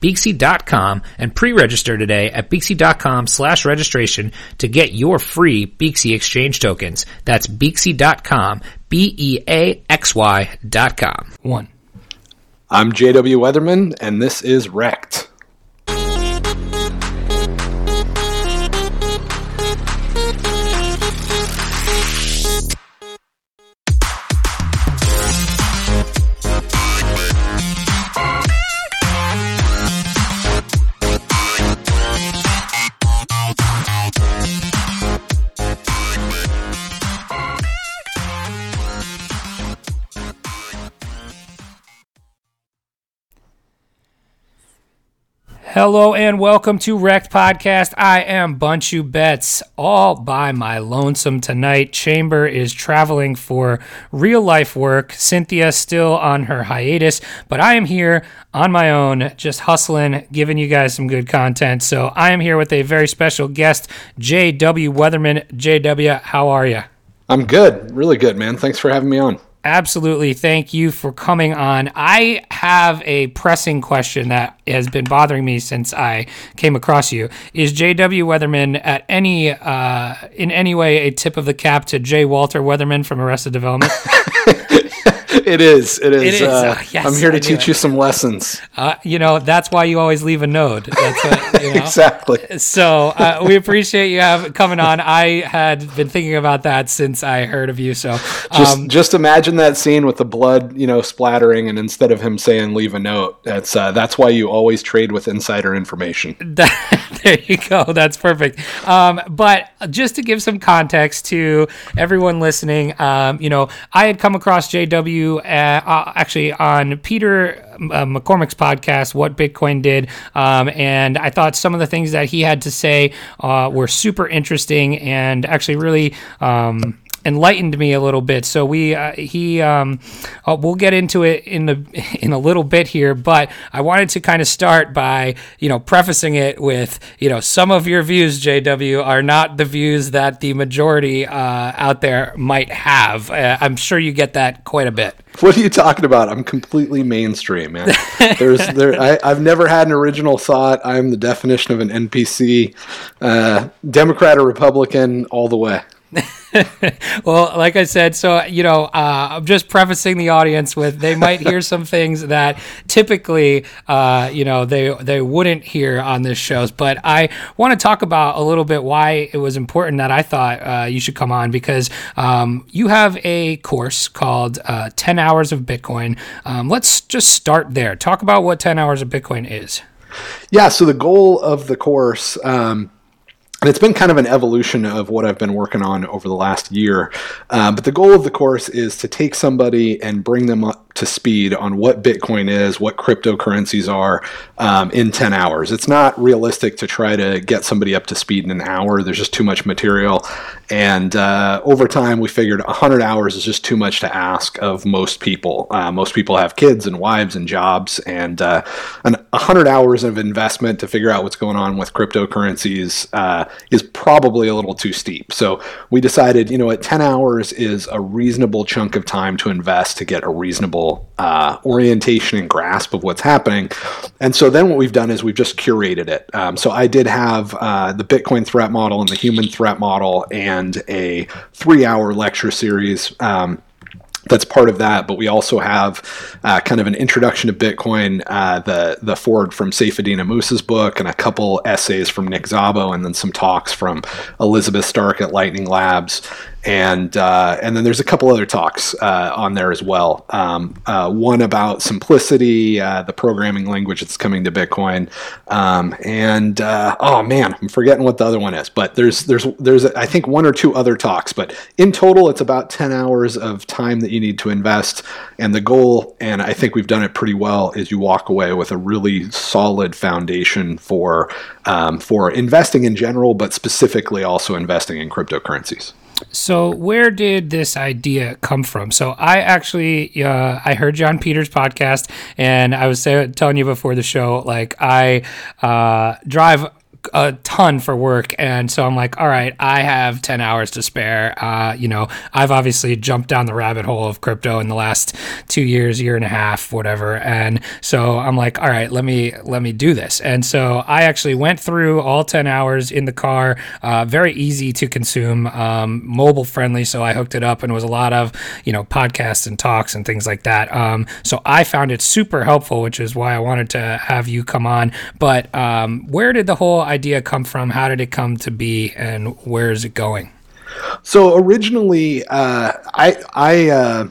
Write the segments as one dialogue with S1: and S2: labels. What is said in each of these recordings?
S1: Beaxy.com and pre-register today at Beaxy.com slash registration to get your free Beaxy exchange tokens. That's Beaxy.com, B-E-A-X-Y dot com. One.
S2: I'm JW Weatherman, and this is Wrecked.
S1: Hello and welcome to Wrecked Podcast. I am Bunchu Betts, all by my lonesome tonight. Chamber is traveling for real life work. Cynthia still on her hiatus, but I am here on my own, just hustling, giving you guys some good content. So I am here with a very special guest, J.W. Weatherman. J.W., how are you?
S2: I'm good, really good, man. Thanks for having me on.
S1: Absolutely. Thank you for coming on. I have a pressing question that has been bothering me since I came across you. Is J.W. Weatherman at any uh, in any way a tip of the cap to J. Walter Weatherman from Arrested Development?
S2: it is. It is.
S1: It is.
S2: Uh,
S1: Uh, yes,
S2: I'm here to teach
S1: it.
S2: you some lessons.
S1: Uh, you know, that's why you always leave a node. That's what, you know?
S2: Exactly.
S1: So uh, we appreciate you have coming on. I had been thinking about that since I heard of you. So
S2: Just,
S1: um,
S2: just imagine that scene with the blood, you know, splattering, and instead of him saying "leave a note," that's uh, that's why you always trade with insider information.
S1: There you go. That's perfect. Um, but just to give some context to everyone listening, um, you know, I had come across JW uh, uh, actually on Peter uh, McCormack's podcast, What Bitcoin Did, um, and I thought some of the things that he had to say uh, were super interesting and actually really. Um, enlightened me a little bit. So we uh, he um, uh, we'll get into it in the in a little bit here, but I wanted to kind of start by you know prefacing it with you know some of your views, JW, are not the views that the majority uh, out there might have. Uh, I'm sure you get that quite a bit.
S2: What are you talking about? I'm completely mainstream, man. There's there. I, I've never had an original thought. I'm the definition of an NPC, uh, Democrat or Republican, all the way.
S1: well, like I said, so you know, uh, I'm just prefacing the audience with they might hear some things that typically, uh, you know, they they wouldn't hear on this shows. But I want to talk about a little bit why it was important that I thought uh, you should come on because um, you have a course called uh, 10 Hours of Bitcoin. Um, let's just start there. Talk about what 10 Hours of Bitcoin is.
S2: Yeah. So the goal of the course. Um, and it's been kind of an evolution of what I've been working on over the last year. Um, but the goal of the course is to take somebody and bring them up to speed on what Bitcoin is, what cryptocurrencies are um, in 10 hours. It's not realistic to try to get somebody up to speed in an hour. There's just too much material. And uh, over time, we figured 100 hours is just too much to ask of most people. Uh, most people have kids and wives and jobs, and uh, an 100 hours of investment to figure out what's going on with cryptocurrencies uh, is probably a little too steep. So we decided, you know, at 10 hours is a reasonable chunk of time to invest to get a reasonable uh, orientation and grasp of what's happening. And so then what we've done is we've just curated it. Um, so I did have uh, the Bitcoin threat model and the human threat model and a three hour lecture series. Um, that's part of that, but we also have uh, kind of an introduction to Bitcoin, uh, the the forward from Saifedean Ammous's book, and a couple essays from Nick Szabo, and then some talks from Elizabeth Stark at Lightning Labs. And uh, and then there's a couple other talks uh, on there as well. Um, uh, one about simplicity, uh, the programming language that's coming to Bitcoin, um, and uh, oh man, I'm forgetting what the other one is. But there's there's there's I think one or two other talks. But in total, it's about 10 hours of time that you need to invest. And the goal, and I think we've done it pretty well, is you walk away with a really solid foundation for um, for investing in general, but specifically also investing in cryptocurrencies.
S1: So where did this idea come from? So I actually uh, I heard John Peters podcast, and I was telling you before the show, like I uh, drive a ton for work and so i'm like all right i have 10 hours to spare. Uh, you know i've obviously jumped down the rabbit hole of crypto in the last two years year and a half whatever and so i'm like all right let me let me do this. And so i actually went through all 10 hours in the car uh, very easy to consume um, mobile friendly so i hooked it up and it was a lot of you know podcasts and talks and things like that um, so i found it super helpful which is why i wanted to have you come on but um, where did the whole idea come from? How did it come to be, and where is it going?
S2: So originally, uh, I I uh,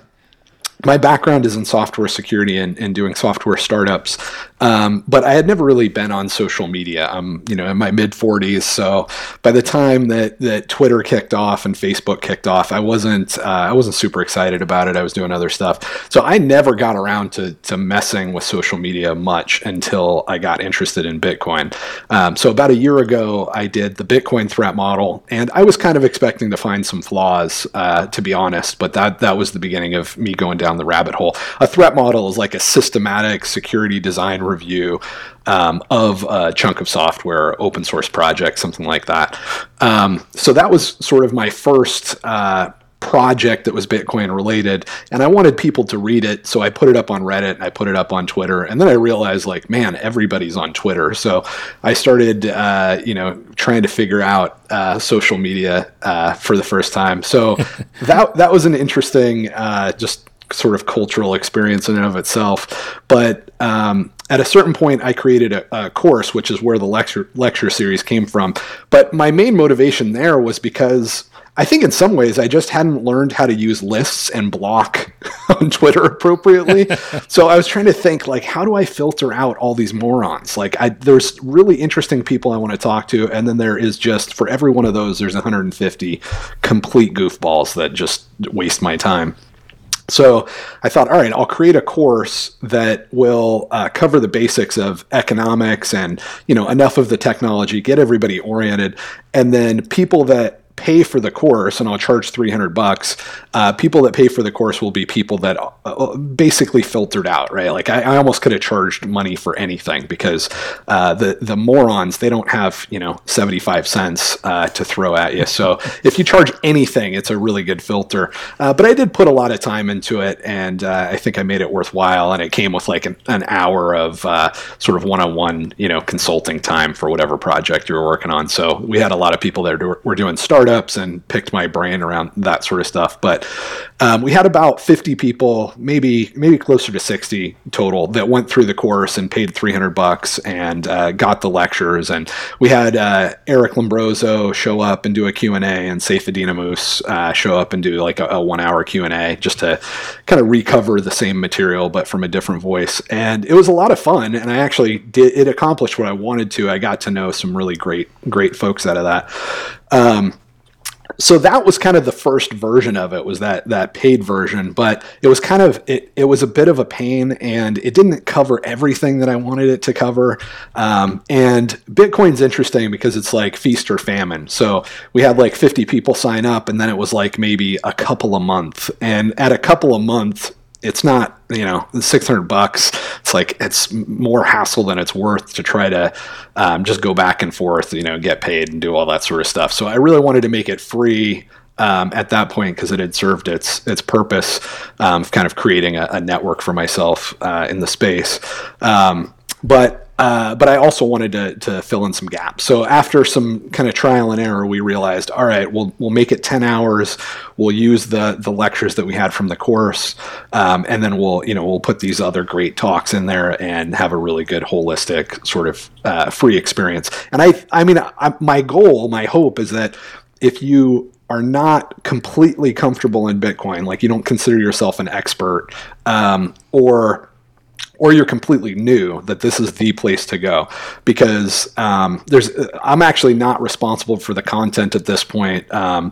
S2: my background is in software security and, and doing software startups. Um, but I had never really been on social media. I'm, you know, in my mid 40s, so by the time that that Twitter kicked off and Facebook kicked off, I wasn't uh, I wasn't super excited about it. I was doing other stuff, so I never got around to to messing with social media much until I got interested in Bitcoin. Um, so about a year ago, I did the Bitcoin threat model, and I was kind of expecting to find some flaws, uh, to be honest. But that that was the beginning of me going down the rabbit hole. A threat model is like a systematic security design review um, of a chunk of software, open source project, something like that. Um, so that was sort of my first. Uh, project that was Bitcoin related, and I wanted people to read it, so I put it up on Reddit and I put it up on Twitter, and then I realized like, man, everybody's on Twitter, so I started, uh, you know, trying to figure out uh, social media uh, for the first time. So that that was an interesting, uh, just sort of cultural experience in and of itself. But um, at a certain point, I created a, a, course, which is where the lecture lecture series came from. But my main motivation there was because I think in some ways I just hadn't learned how to use lists and block on Twitter appropriately. so I was trying to think like, how do I filter out all these morons? Like, I, there's really interesting people I want to talk to, and then there is just for every one of those, there's 150 complete goofballs that just waste my time. So I thought, all right, I'll create a course that will uh, cover the basics of economics and you know enough of the technology, get everybody oriented, and then people that pay for the course, and I'll charge 300 bucks, uh, people that pay for the course will be people that uh, basically filtered out, right? Like I, I, almost could have charged money for anything because uh, the the morons they don't have you know 75 cents uh, to throw at you. So if you charge anything, it's a really good filter. Uh, but I did put a lot of time into it, and uh, I think I made it worthwhile. And it came with like an, an hour of sort of one-on-one you know consulting time for whatever project you were working on. So we had a lot of people there were doing start startups and picked my brain around that sort of stuff. But um, we had about 50 people, maybe maybe closer to 60 total, that went through the course and paid 300 bucks and uh, got the lectures. And we had uh, Eric Lombrozo show up and do a Q&A and Saifedean Ammous uh, show up and do like a, a one-hour Q&A just to kind of recover the same material but from a different voice. And it was a lot of fun. And I actually did it accomplished what I wanted to. I got to know some really great great folks out of that. Um, so that was kind of the first version of it was that that paid version but it was kind of it, it was a bit of a pain and it didn't cover everything that i wanted it to cover. Um, and bitcoin's interesting because it's like feast or famine. So we had like 50 people sign up and then it was like maybe a couple a month. And at a couple a month it's not you know 600 bucks it's like it's more hassle than it's worth to try to um, just go back and forth you know get paid and do all that sort of stuff. So i really wanted to make it free um, at that point because it had served its its purpose um, of kind of creating a, a network for myself uh, in the space. Um, but uh, but I also wanted to, to fill in some gaps. So after some kind of trial and error, we realized, all right, we'll we'll make it ten hours. We'll use the the lectures that we had from the course, um, and then we'll you know we'll put these other great talks in there and have a really good holistic sort of uh, free experience. And I I mean I, my goal, my hope is that if you are not completely comfortable in Bitcoin, like you don't consider yourself an expert, um, or or you're completely new, that this is the place to go because um, there's I'm actually not responsible for the content at this point. Um,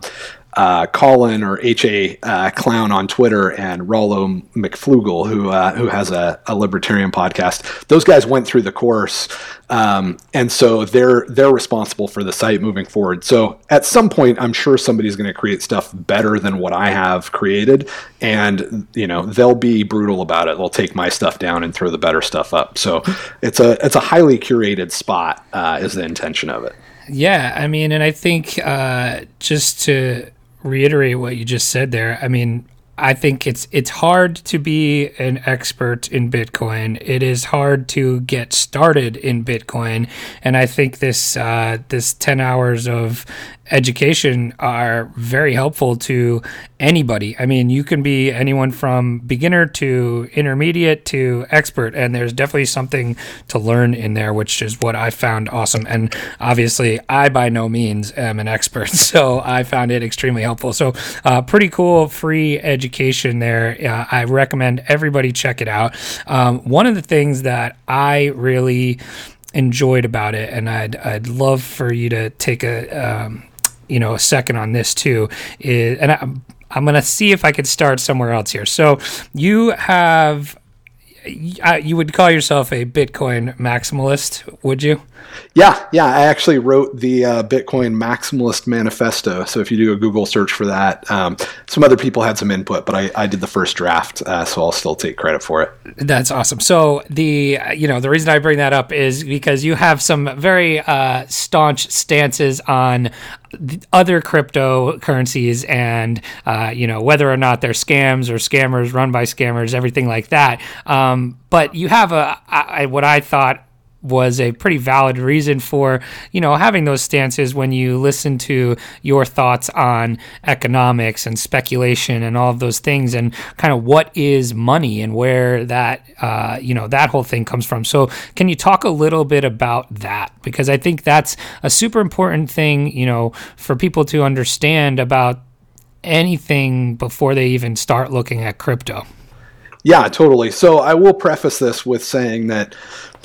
S2: uh, Colin or HA uh, Clown on Twitter and Rollo McFlugel, who uh, who has a, a, libertarian podcast. Those guys went through the course, um, and so they're they're responsible for the site moving forward. So at some point, I'm sure somebody's going to create stuff better than what I have created, and you know they'll be brutal about it. They'll take my stuff down and throw the better stuff up. So it's a it's a highly curated spot uh, is the intention of it.
S1: Yeah, I mean, and I think uh, just to reiterate what you just said there. I mean, I think it's it's hard to be an expert in Bitcoin. It is hard to get started in Bitcoin, and I think this uh, this ten hours of education are very helpful to anybody. I mean, you can be anyone from beginner to intermediate to expert, and there's definitely something to learn in there, which is what I found awesome. And obviously, I by no means am an expert, so I found it extremely helpful. So, uh, pretty cool free education there. Uh, I recommend everybody check it out. Um, one of the things that I really enjoyed about it, and I'd I'd love for you to take a um, you know a second on this too is and I, I'm going to see if I could start somewhere else here. So you have you would call yourself a Bitcoin maximalist, would you?
S2: Yeah, yeah. I actually wrote the uh, Bitcoin Maximalist Manifesto. So if you do a Google search for that, um, some other people had some input, but I, I did the first draft, uh, so I'll still take credit for it.
S1: That's awesome. So the you know the reason I bring that up is because you have some very uh, staunch stances on other cryptocurrencies and uh, you know whether or not they're scams or scammers run by scammers everything like that. Um, but you have a what i thought was a pretty valid reason for you know having those stances when you listen to your thoughts on economics and speculation and all of those things and kind of what is money and where that uh, you know that whole thing comes from. So can you talk a little bit about that because I think that's a super important thing you know for people to understand about anything before they even start looking at crypto.
S2: Yeah, totally. So I will preface this with saying that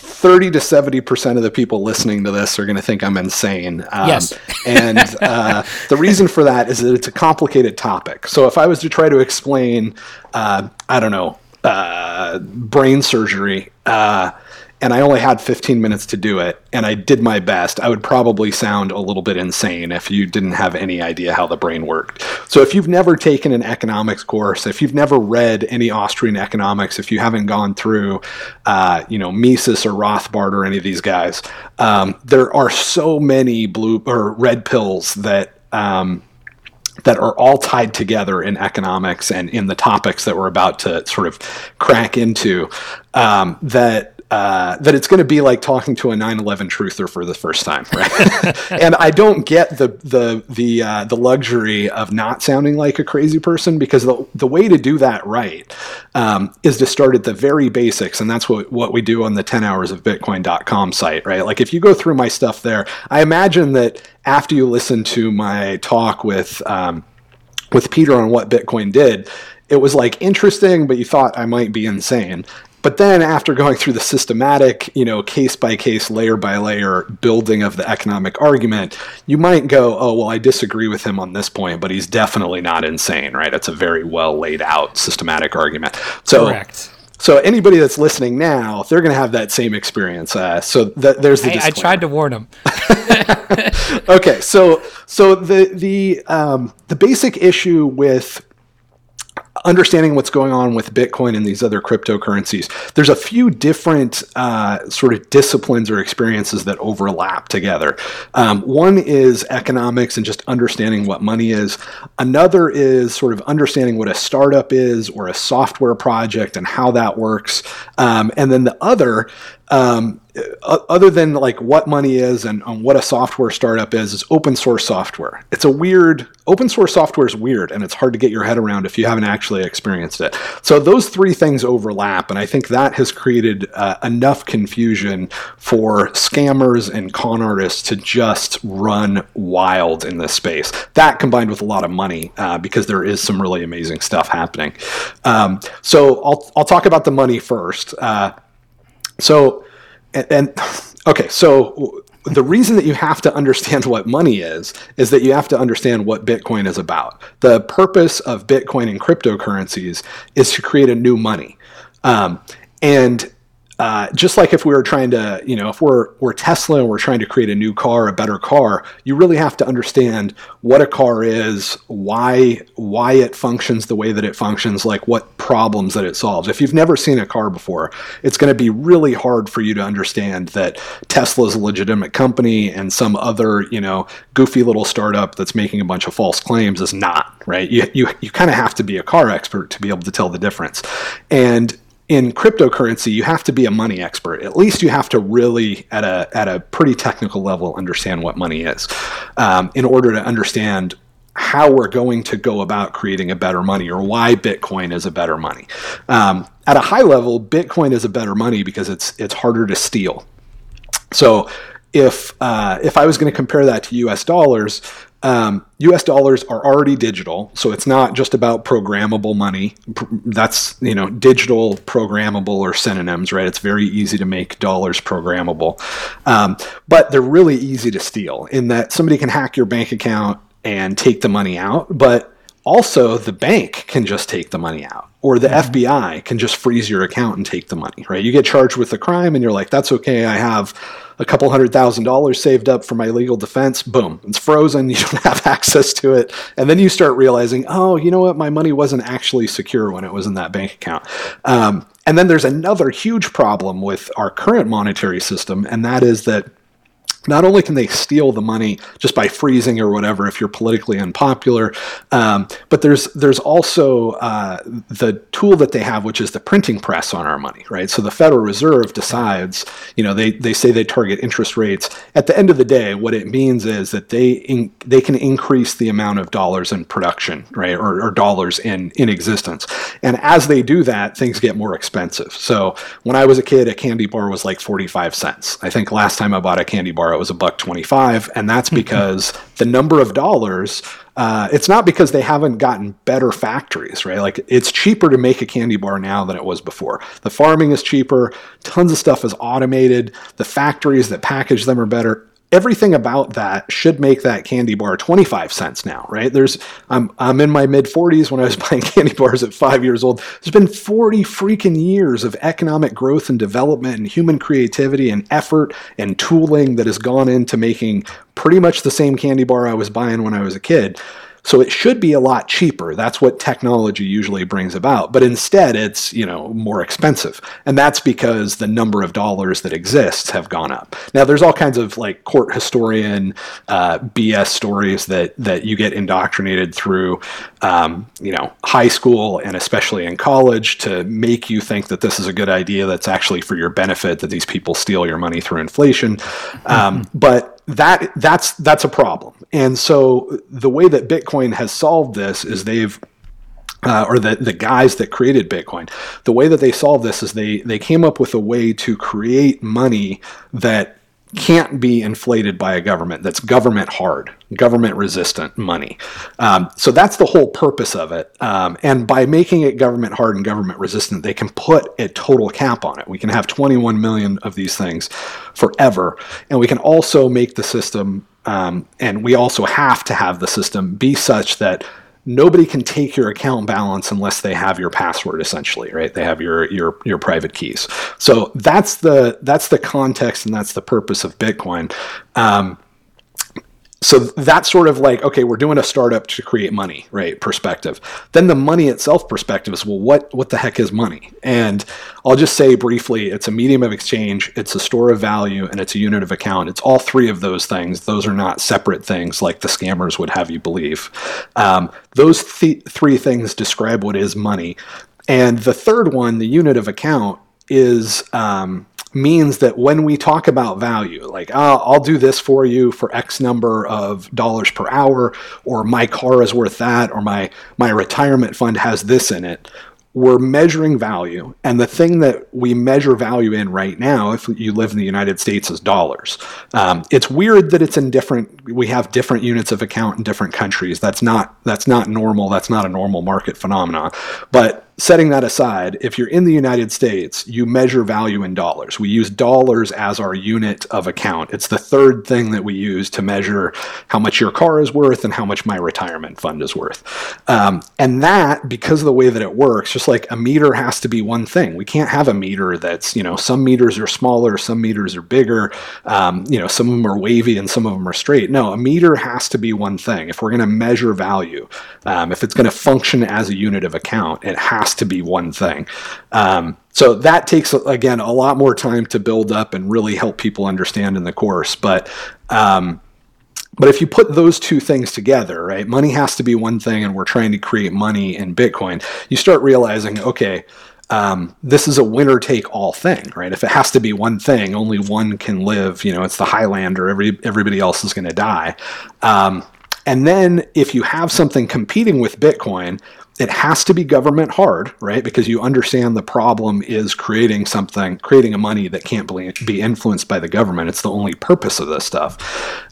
S2: 30 to 70% of the people listening to this are going to think I'm insane.
S1: Um, yes.
S2: and uh, the reason for that is that it's a complicated topic. So if I was to try to explain, uh, I don't know, uh, brain surgery, uh, and I only had 15 minutes to do it, and I did my best, I would probably sound a little bit insane if you didn't have any idea how the brain worked. So, if you've never taken an economics course, if you've never read any Austrian economics, if you haven't gone through, uh, you know, Mises or Rothbard or any of these guys, um, there are so many blue or red pills that. Um, that are all tied together in economics and in the topics that we're about to sort of crack into um, that uh, that it's going to be like talking to a 9/11 truther for the first time, right? and I don't get the the the uh, the luxury of not sounding like a crazy person because the the way to do that right um, is to start at the very basics, and that's what what we do on the 10 hours of Bitcoin.com site, right? Like if you go through my stuff there, I imagine that after you listen to my talk with um, with Peter on what Bitcoin did, it was like interesting, but you thought I might be insane. But then after going through the systematic, you know, case by case, layer by layer building of the economic argument, you might go, oh, well, I disagree with him on this point, but he's definitely not insane, right? It's a very well laid out systematic argument. So,
S1: Correct.
S2: So anybody that's listening now, they're going to have that same experience. Uh, so th- there's the.
S1: I, I, tried to warn them.
S2: okay, so so the the um, the basic issue with understanding what's going on with Bitcoin and these other cryptocurrencies, there's a few different uh, sort of disciplines or experiences that overlap together. Um, one is economics and just understanding what money is. Another is sort of understanding what a startup is or a software project and how that works. Um, and then the other um, other than like what money is and, and, what a software startup is, is open source software. It's a weird open source software is weird and it's hard to get your head around if you haven't actually experienced it. So those three things overlap, and I think that has created uh, enough confusion for scammers and con artists to just run wild in this space. That combined with a lot of money, uh, because there is some really amazing stuff happening. Um, so I'll I'll talk about the money first. Uh, so, and, and okay, so the reason that you have to understand what money is is that you have to understand what Bitcoin is about. The purpose of Bitcoin and cryptocurrencies is to create a new money. Um, and uh, just like if we were trying to, you know, if we're we're Tesla and we're trying to create a new car, a better car, you really have to understand what a car is, why why it functions the way that it functions, like what problems that it solves. If you've never seen a car before, it's going to be really hard for you to understand that Tesla is a legitimate company and some other, you know, goofy little startup that's making a bunch of false claims is not, right? You you you kind of have to be a car expert to be able to tell the difference. And in cryptocurrency, you have to be a money expert. At least you have to really, at a at a pretty technical level, understand what money is, um, in order to understand how we're going to go about creating a better money or why Bitcoin is a better money. Um, at a high level, Bitcoin is a better money because it's it's harder to steal. So if uh, if I was going to compare that to U.S. dollars, um, US dollars are already digital, so it's not just about programmable money. That's, you know, digital, programmable, or synonyms, right? It's very easy to make dollars programmable. Um, but they're really easy to steal in that somebody can hack your bank account and take the money out, but also the bank can just take the money out or the mm-hmm. FBI can just freeze your account and take the money, right? You get charged with a crime and you're like, that's okay. I have a couple hundred thousand dollars saved up for my legal defense. Boom, it's frozen. You don't have access to it. And then you start realizing, oh, you know what? My money wasn't actually secure when it was in that bank account. Um, and then there's another huge problem with our current monetary system, and that is that not only can they steal the money just by freezing or whatever if you're politically unpopular, um, but there's there's also uh, the tool that they have, which is the printing press on our money, right? So the Federal Reserve decides, you know, they, they say they target interest rates. At the end of the day, what it means is that they in, they can increase the amount of dollars in production, right, or, or dollars in in existence. And as they do that, things get more expensive. So when I was a kid, a candy bar was like 45 cents. I think last time I bought a candy bar it was a buck 25 and that's mm-hmm. because the number of dollars uh, it's not because they haven't gotten better factories right? Like it's cheaper to make a candy bar now than it was before. The farming is cheaper. Tons of stuff is automated. The factories that package them are better everything about that should make that candy bar 25 cents now, right? There's I'm I'm in my mid 40s when I was buying candy bars at 5 years old. There's been 40 freaking years of economic growth and development and human creativity and effort and tooling that has gone into making pretty much the same candy bar I was buying when I was a kid. So it should be a lot cheaper. That's what technology usually brings about. But instead, it's, you know, more expensive. And that's because the number of dollars that exists have gone up. Now, there's all kinds of like court historian uh, BS stories that, that you get indoctrinated through, um, you know, high school and especially in college to make you think that this is a good idea that's actually for your benefit, that these people steal your money through inflation. Um, but that that's that's a problem. And so the way that Bitcoin has solved this is they've uh, or the, the guys that created Bitcoin, the way that they solved this is they they came up with a way to create money that can't be inflated by a government that's government hard, government resistant money. Um, so that's the whole purpose of it. Um, and by making it government hard and government resistant, they can put a total cap on it. We can have 21 million of these things forever. And we can also make the system, um, and we also have to have the system be such that nobody can take your account balance unless they have your password essentially right? They have your your your private keys. So that's the that's the context and that's the purpose of bitcoin. Um, so that's sort of like okay we're doing a startup to create money right perspective. Then the money itself perspective is well what what the heck is money? And i'll just say briefly it's a medium of exchange it's a store of value and it's a unit of account. It's all three of those things. Those are not separate things like the scammers would have you believe. Um, those th- three things describe what is money. And the third one the unit of account is um, means that when we talk about value, like oh, I'll do this for you for X number of dollars per hour, or my car is worth that, or my my retirement fund has this in it, we're measuring value. And the thing that we measure value in right now, if you live in the United States, is dollars. Um, it's weird that it's in different. We have different units of account in different countries. That's not that's not normal. That's not a normal market phenomenon. But setting that aside, if you're in the United States, you measure value in dollars. We use dollars as our unit of account. It's the third thing that we use to measure how much your car is worth and how much my retirement fund is worth. Um, and that, because of the way that it works, just like a meter has to be one thing. We can't have a meter that's, you know, some meters are smaller, some meters are bigger, um, you know, some of them are wavy and some of them are straight. No, a meter has to be one thing. If we're going to measure value, um, if it's going to function as a unit of account, it has has to be one thing. Um, so that takes again a lot more time to build up and really help people understand in the course. But um, but if you put those two things together, right, money has to be one thing, and we're trying to create money in Bitcoin. You start realizing, okay. Um, this is a winner take all thing, right? If it has to be one thing, only one can live. You know, it's the Highlander. Every everybody else is going to die. Um, and then if you have something competing with Bitcoin, it has to be government hard, right? Because you understand the problem is creating something, creating a money that can't be influenced by the government. It's the only purpose of this stuff.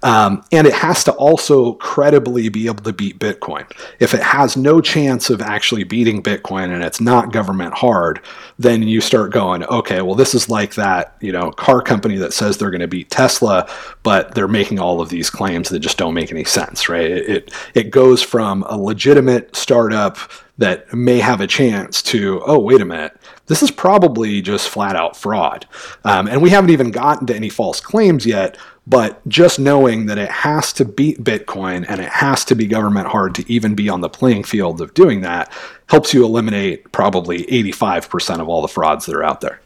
S2: Um, and it has to also credibly be able to beat Bitcoin. If it has no chance of actually beating Bitcoin and it's not government hard, then you start going, okay, well, this is like that, you know, car company that says they're going to beat Tesla, but they're making all of these claims that just don't make any sense, right? It, it, it goes from a legitimate startup that may have a chance to, oh, wait a minute, this is probably just flat out fraud. Um, and we haven't even gotten to any false claims yet, but just knowing that it has to beat Bitcoin and it has to be government hard to even be on the playing field of doing that helps you eliminate probably 85% of all the frauds that are out there.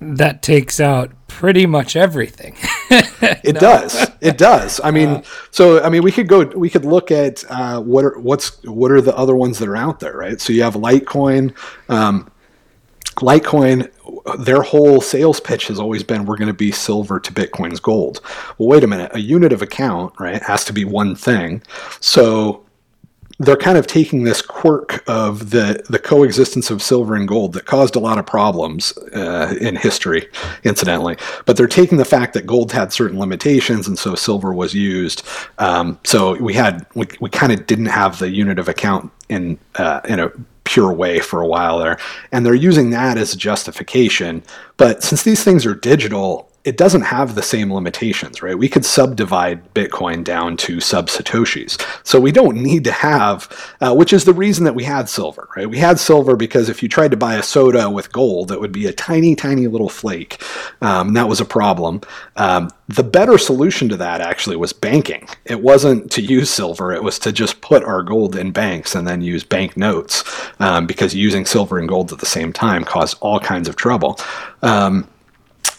S1: That takes out pretty much everything.
S2: it no. does. It does. I mean, uh, so I mean, we could go. We could look at uh, what are what's what are the other ones that are out there, right? So you have Litecoin. Um, Litecoin, their whole sales pitch has always been we're going to be silver to Bitcoin's gold. Well, wait a minute. A unit of account, right, has to be one thing. So they're kind of taking this quirk of the the coexistence of silver and gold that caused a lot of problems uh, in history, incidentally. But they're taking the fact that gold had certain limitations, and so silver was used. Um, so we had we, we kind of didn't have the unit of account in uh, in a pure way for a while there, and they're using that as justification. But since these things are digital, it doesn't have the same limitations, right? We could subdivide Bitcoin down to sub Satoshis. So we don't need to have, uh, which is the reason that we had silver, right? We had silver because if you tried to buy a soda with gold, it would be a tiny, tiny little flake. Um, and that was a problem. Um, the better solution to that actually was banking. It wasn't to use silver, it was to just put our gold in banks and then use bank notes um, because using silver and gold at the same time caused all kinds of trouble. Um,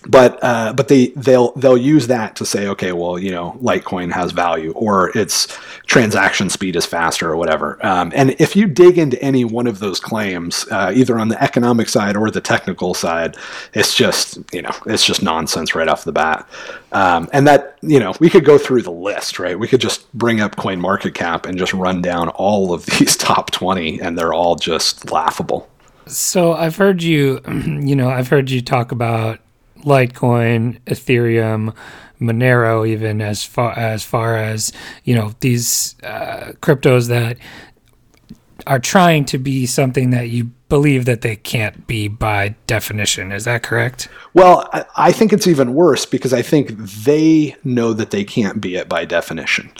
S2: but uh, but they they'll they'll use that to say okay well you know Litecoin has value or its transaction speed is faster or whatever. Um, and if you dig into any one of those claims uh, either on the economic side or the technical side it's just you know it's just nonsense right off the bat. Um, and that you know we could go through the list right? We could just bring up Coin Market Cap and just run down all of these top 20 and they're all just laughable.
S1: So I've heard you you know I've heard you talk about Litecoin, Ethereum, Monero, even as far as far as you know these uh, cryptos that are trying to be something that you believe that they can't be by definition. Is that correct?
S2: Well, I think it's even worse because I think they know that they can't be it by definition.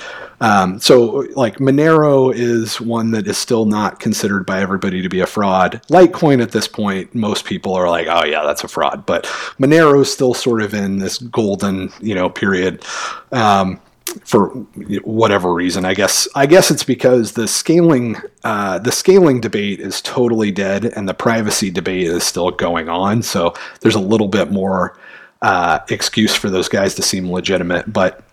S2: Um, so, like Monero is one that is still not considered by everybody to be a fraud. Litecoin at this point, most people are like, "Oh yeah, that's a fraud," but Monero is still sort of in this golden, you know, period. Um, for whatever reason. I guess I guess it's because the scaling uh, the scaling debate is totally dead, and the privacy debate is still going on. So there's a little bit more uh, excuse for those guys to seem legitimate. But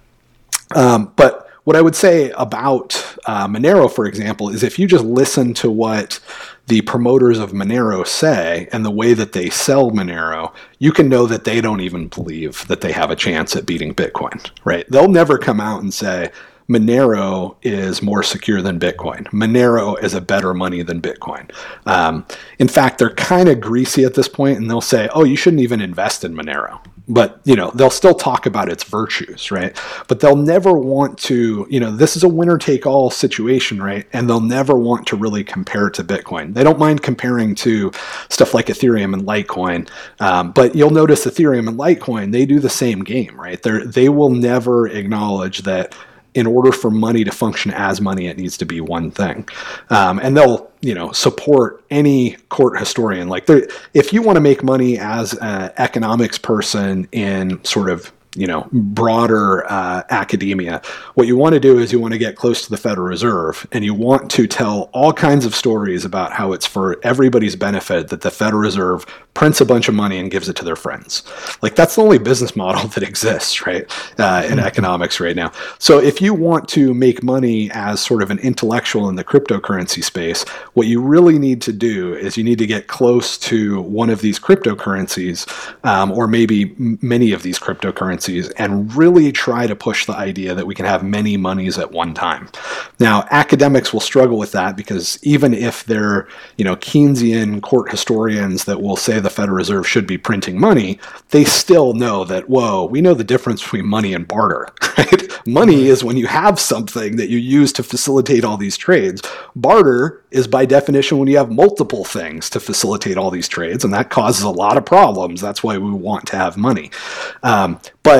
S2: um, but what I would say about uh, Monero, for example, is if you just listen to what the promoters of Monero say and the way that they sell Monero, you can know that they don't even believe that they have a chance at beating Bitcoin, right? They'll never come out and say, Monero is more secure than Bitcoin. Monero is a better money than Bitcoin. Um, in fact, they're kind of greasy at this point, and they'll say, "Oh, you shouldn't even invest in Monero." But you know, they'll still talk about its virtues, right? But they'll never want to. You know, this is a winner-take-all situation, right? And they'll never want to really compare to Bitcoin. They don't mind comparing to stuff like Ethereum and Litecoin, um, but you'll notice Ethereum and Litecoin they do the same game, right? They they will never acknowledge that in order for money to function as money, it needs to be one thing. Um, and they'll, you know, support any court historian. Like, if you want to make money as an economics person in sort of you know broader uh, academia. What you want to do is you want to get close to the federal reserve and you want to tell all kinds of stories about how it's for everybody's benefit that the federal reserve prints a bunch of money and gives it to their friends. Like that's the only business model that exists right uh, in mm-hmm. economics right now. So if you want to make money as sort of an intellectual in the cryptocurrency space what you really need to do is you need to get close to one of these cryptocurrencies um, or maybe many of these cryptocurrencies currencies and really try to push the idea that we can have many monies at one time. Now, academics will struggle with that because even if they're, you know, Keynesian court historians that will say the Federal Reserve should be printing money, they still know that, whoa, we know the difference between money and barter, right? Money is when you have something that you use to facilitate all these trades. Barter is by definition when you have multiple things to facilitate all these trades, and that causes a lot of problems. That's why we want to have money. Um, but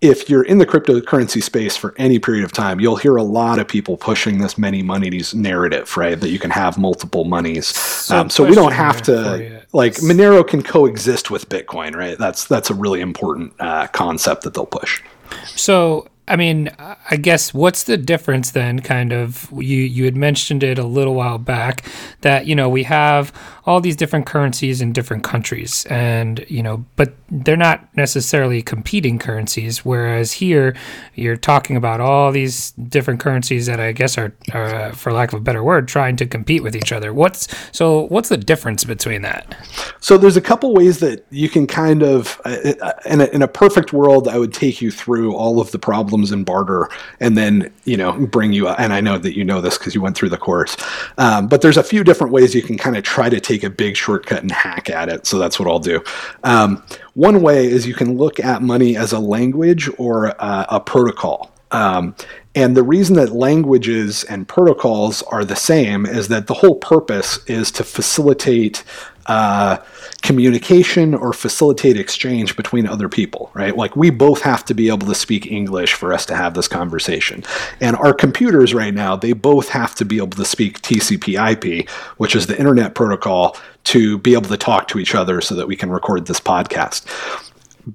S2: if you're in the cryptocurrency space for any period of time, you'll hear a lot of people pushing this many monies narrative, right? That you can have multiple monies. So, um, so we don't have to like Monero can coexist with Bitcoin, right? That's that's a really important uh, concept that they'll push.
S1: So I mean, I guess what's the difference then? Kind of, you you had mentioned it a little while back that you know we have all these different currencies in different countries, and you know, but they're not necessarily competing currencies. Whereas here, you're talking about all these different currencies that I guess are, are for lack of a better word, trying to compete with each other. What's so? What's the difference between that?
S2: So there's a couple ways that you can kind of, uh, uh, in a, in a perfect world, I would take you through all of the problems problems in barter and then you know bring you and i know that you know this because you went through the course um, but there's a few different ways you can kind of try to take a big shortcut and hack at it. So that's what i'll do. Um, one way is you can look at money as a language or uh, a protocol. Um, and the reason that languages and protocols are the same is that the whole purpose is to facilitate uh, communication or facilitate exchange between other people, right? Like we both have to be able to speak English for us to have this conversation. And our computers right now, they both have to be able to speak TCP IP, which is the internet protocol, to be able to talk to each other so that we can record this podcast.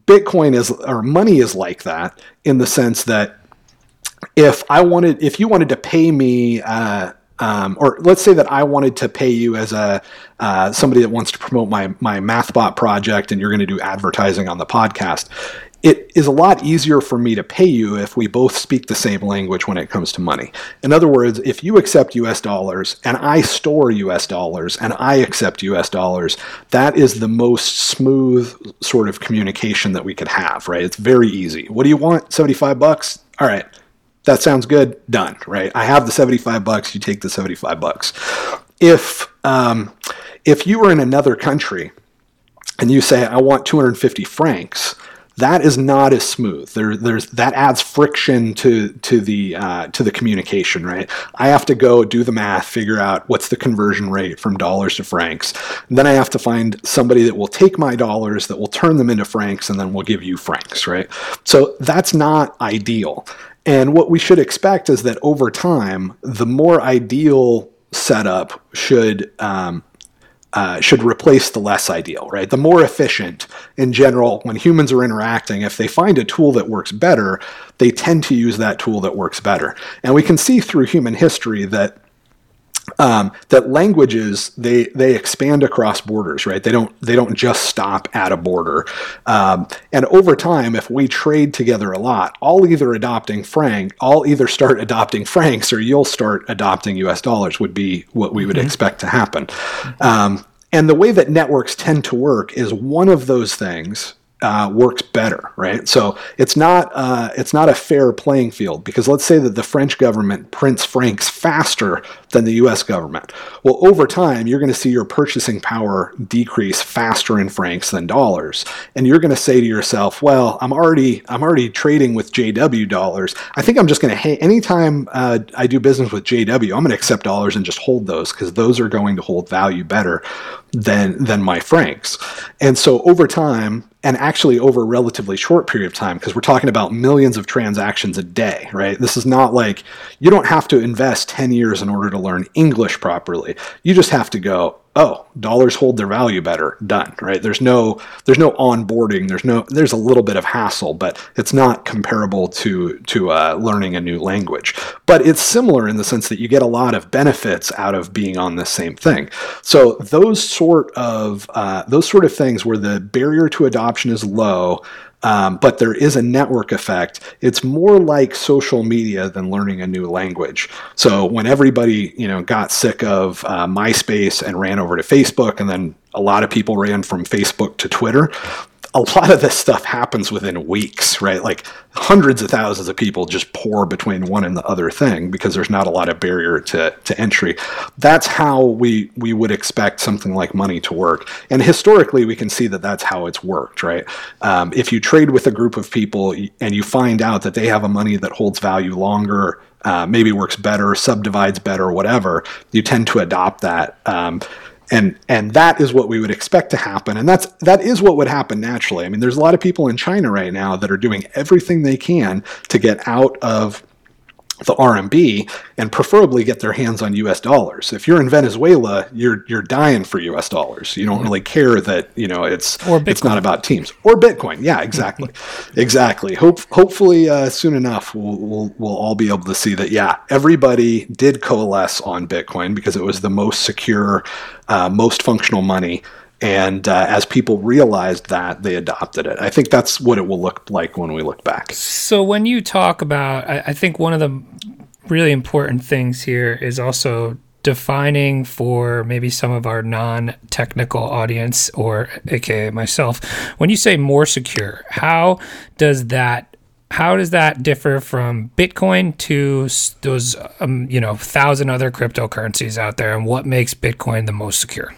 S2: Bitcoin is, or money is like that in the sense that if I wanted, if you wanted to pay me, uh, um, or let's say that I wanted to pay you as a uh, somebody that wants to promote my my MathBot project, and you're going to do advertising on the podcast. It is a lot easier for me to pay you if we both speak the same language when it comes to money. In other words, if you accept US dollars and I store US dollars and I accept US dollars, that is the most smooth sort of communication that we could have, right? It's very easy. What do you want? 75 bucks? All right that sounds good, done, right? I have the 75 bucks, you take the 75 bucks. If um, if you were in another country and you say I want 250 francs, that is not as smooth. There, there's that adds friction to to the uh, to the communication, right? I have to go do the math, figure out what's the conversion rate from dollars to francs. And then I have to find somebody that will take my dollars, that will turn them into francs, and then will give you francs, right? So that's not ideal. And what we should expect is that over time, the more ideal setup should um, uh, should replace the less ideal, right? The more efficient in general, when humans are interacting, if they find a tool that works better, they tend to use that tool that works better. And we can see through human history that um, that languages they they expand across borders, right? They don't they don't just stop at a border. Um, and over time, if we trade together a lot, I'll either adopting franc, I'll either start adopting francs, or you'll start adopting U.S. dollars. Would be what we would mm-hmm. expect to happen. Um, and the way that networks tend to work is one of those things uh, works better, right? So it's not uh, it's not a fair playing field because let's say that the French government prints francs faster than the U.S. government. Well, over time, you're going to see your purchasing power decrease faster in francs than dollars, and you're going to say to yourself, "Well, I'm already I'm already trading with JW dollars. I think I'm just going to hey, anytime uh, I do business with JW, I'm going to accept dollars and just hold those because those are going to hold value better than than my francs." And so over time, and actually over a relatively short period of time because we're talking about millions of transactions a day, right? This is not like you don't have to invest 10 years in order to learn English properly. You just have to go, oh, dollars hold their value better. Done, right? There's no there's no onboarding. There's no there's a little bit of hassle, but it's not comparable to to uh, learning a new language. But it's similar in the sense that you get a lot of benefits out of being on the same thing. So those sort of uh, those sort of things where the barrier to adoption is low, um, but there is a network effect. It's more like social media than learning a new language. So when everybody, you know, got sick of uh, MySpace and ran over to Facebook, and then a lot of people ran from Facebook to Twitter, a lot of this stuff happens within weeks, right? Like hundreds of thousands of people just pour between one and the other thing because there's not a lot of barrier to, to entry. That's how we we would expect something like money to work. And historically, we can see that that's how it's worked, right? Um, if you trade with a group of people and you find out that they have a money that holds value longer, uh, maybe works better, subdivides better, whatever, you tend to adopt that. Um, and and that is what we would expect to happen. And that's that is what would happen naturally. I mean there's a lot of people in china right now that are doing everything they can to get out of the RMB and preferably get their hands on US dollars. If you're in Venezuela, you're you're dying for US dollars. You don't really care that, you know, it's it's not about teams or Bitcoin. Yeah, exactly. exactly. Hope hopefully uh, soon enough we'll, we'll we'll all be able to see that yeah, everybody did coalesce on Bitcoin because it was the most secure, uh, most functional money and uh, as people realized that, they adopted it. I think that's what it will look like when we look back.
S1: So, when you talk about, I, I think one of the really important things here is also defining for maybe some of our non-technical audience or aka myself when you say more secure how does that how does that differ from bitcoin to those um, you know thousand other cryptocurrencies out there and what makes bitcoin the most secure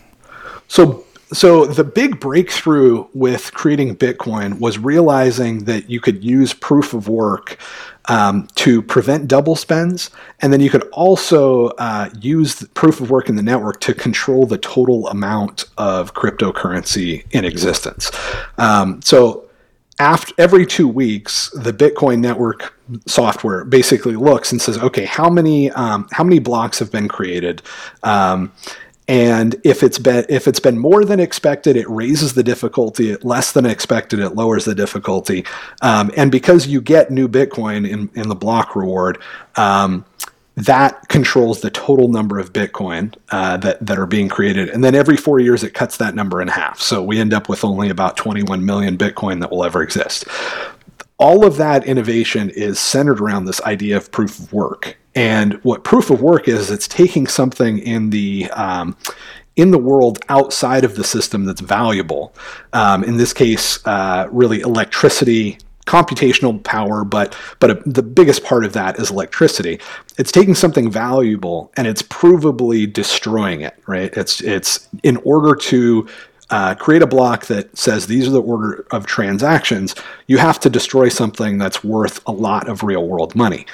S2: so so the big breakthrough with creating Bitcoin was realizing that you could use proof of work um, to prevent double spends, and then you could also uh, use proof of work in the network to control the total amount of cryptocurrency in existence. Um, so after every two weeks, the Bitcoin network software basically looks and says, okay, how many um, how many blocks have been created? And if it's been if it's been more than expected, it raises the difficulty. Less than expected, it lowers the difficulty. Um, and because you get new Bitcoin in in the block reward. Um, that controls the total number of Bitcoin uh, that that are being created, and then every four years it cuts that number in half. So we end up with only about 21 million Bitcoin that will ever exist. All of that innovation is centered around this idea of proof of work, and what proof of work is, it's taking something in the um, in the world outside of the system that's valuable. Um, in this case, uh, really electricity, computational power, but but a, the biggest part of that is electricity. It's taking something valuable and it's provably destroying it. Right? It's it's in order to uh, create a block that says these are the order of transactions, you have to destroy something that's worth a lot of real world money.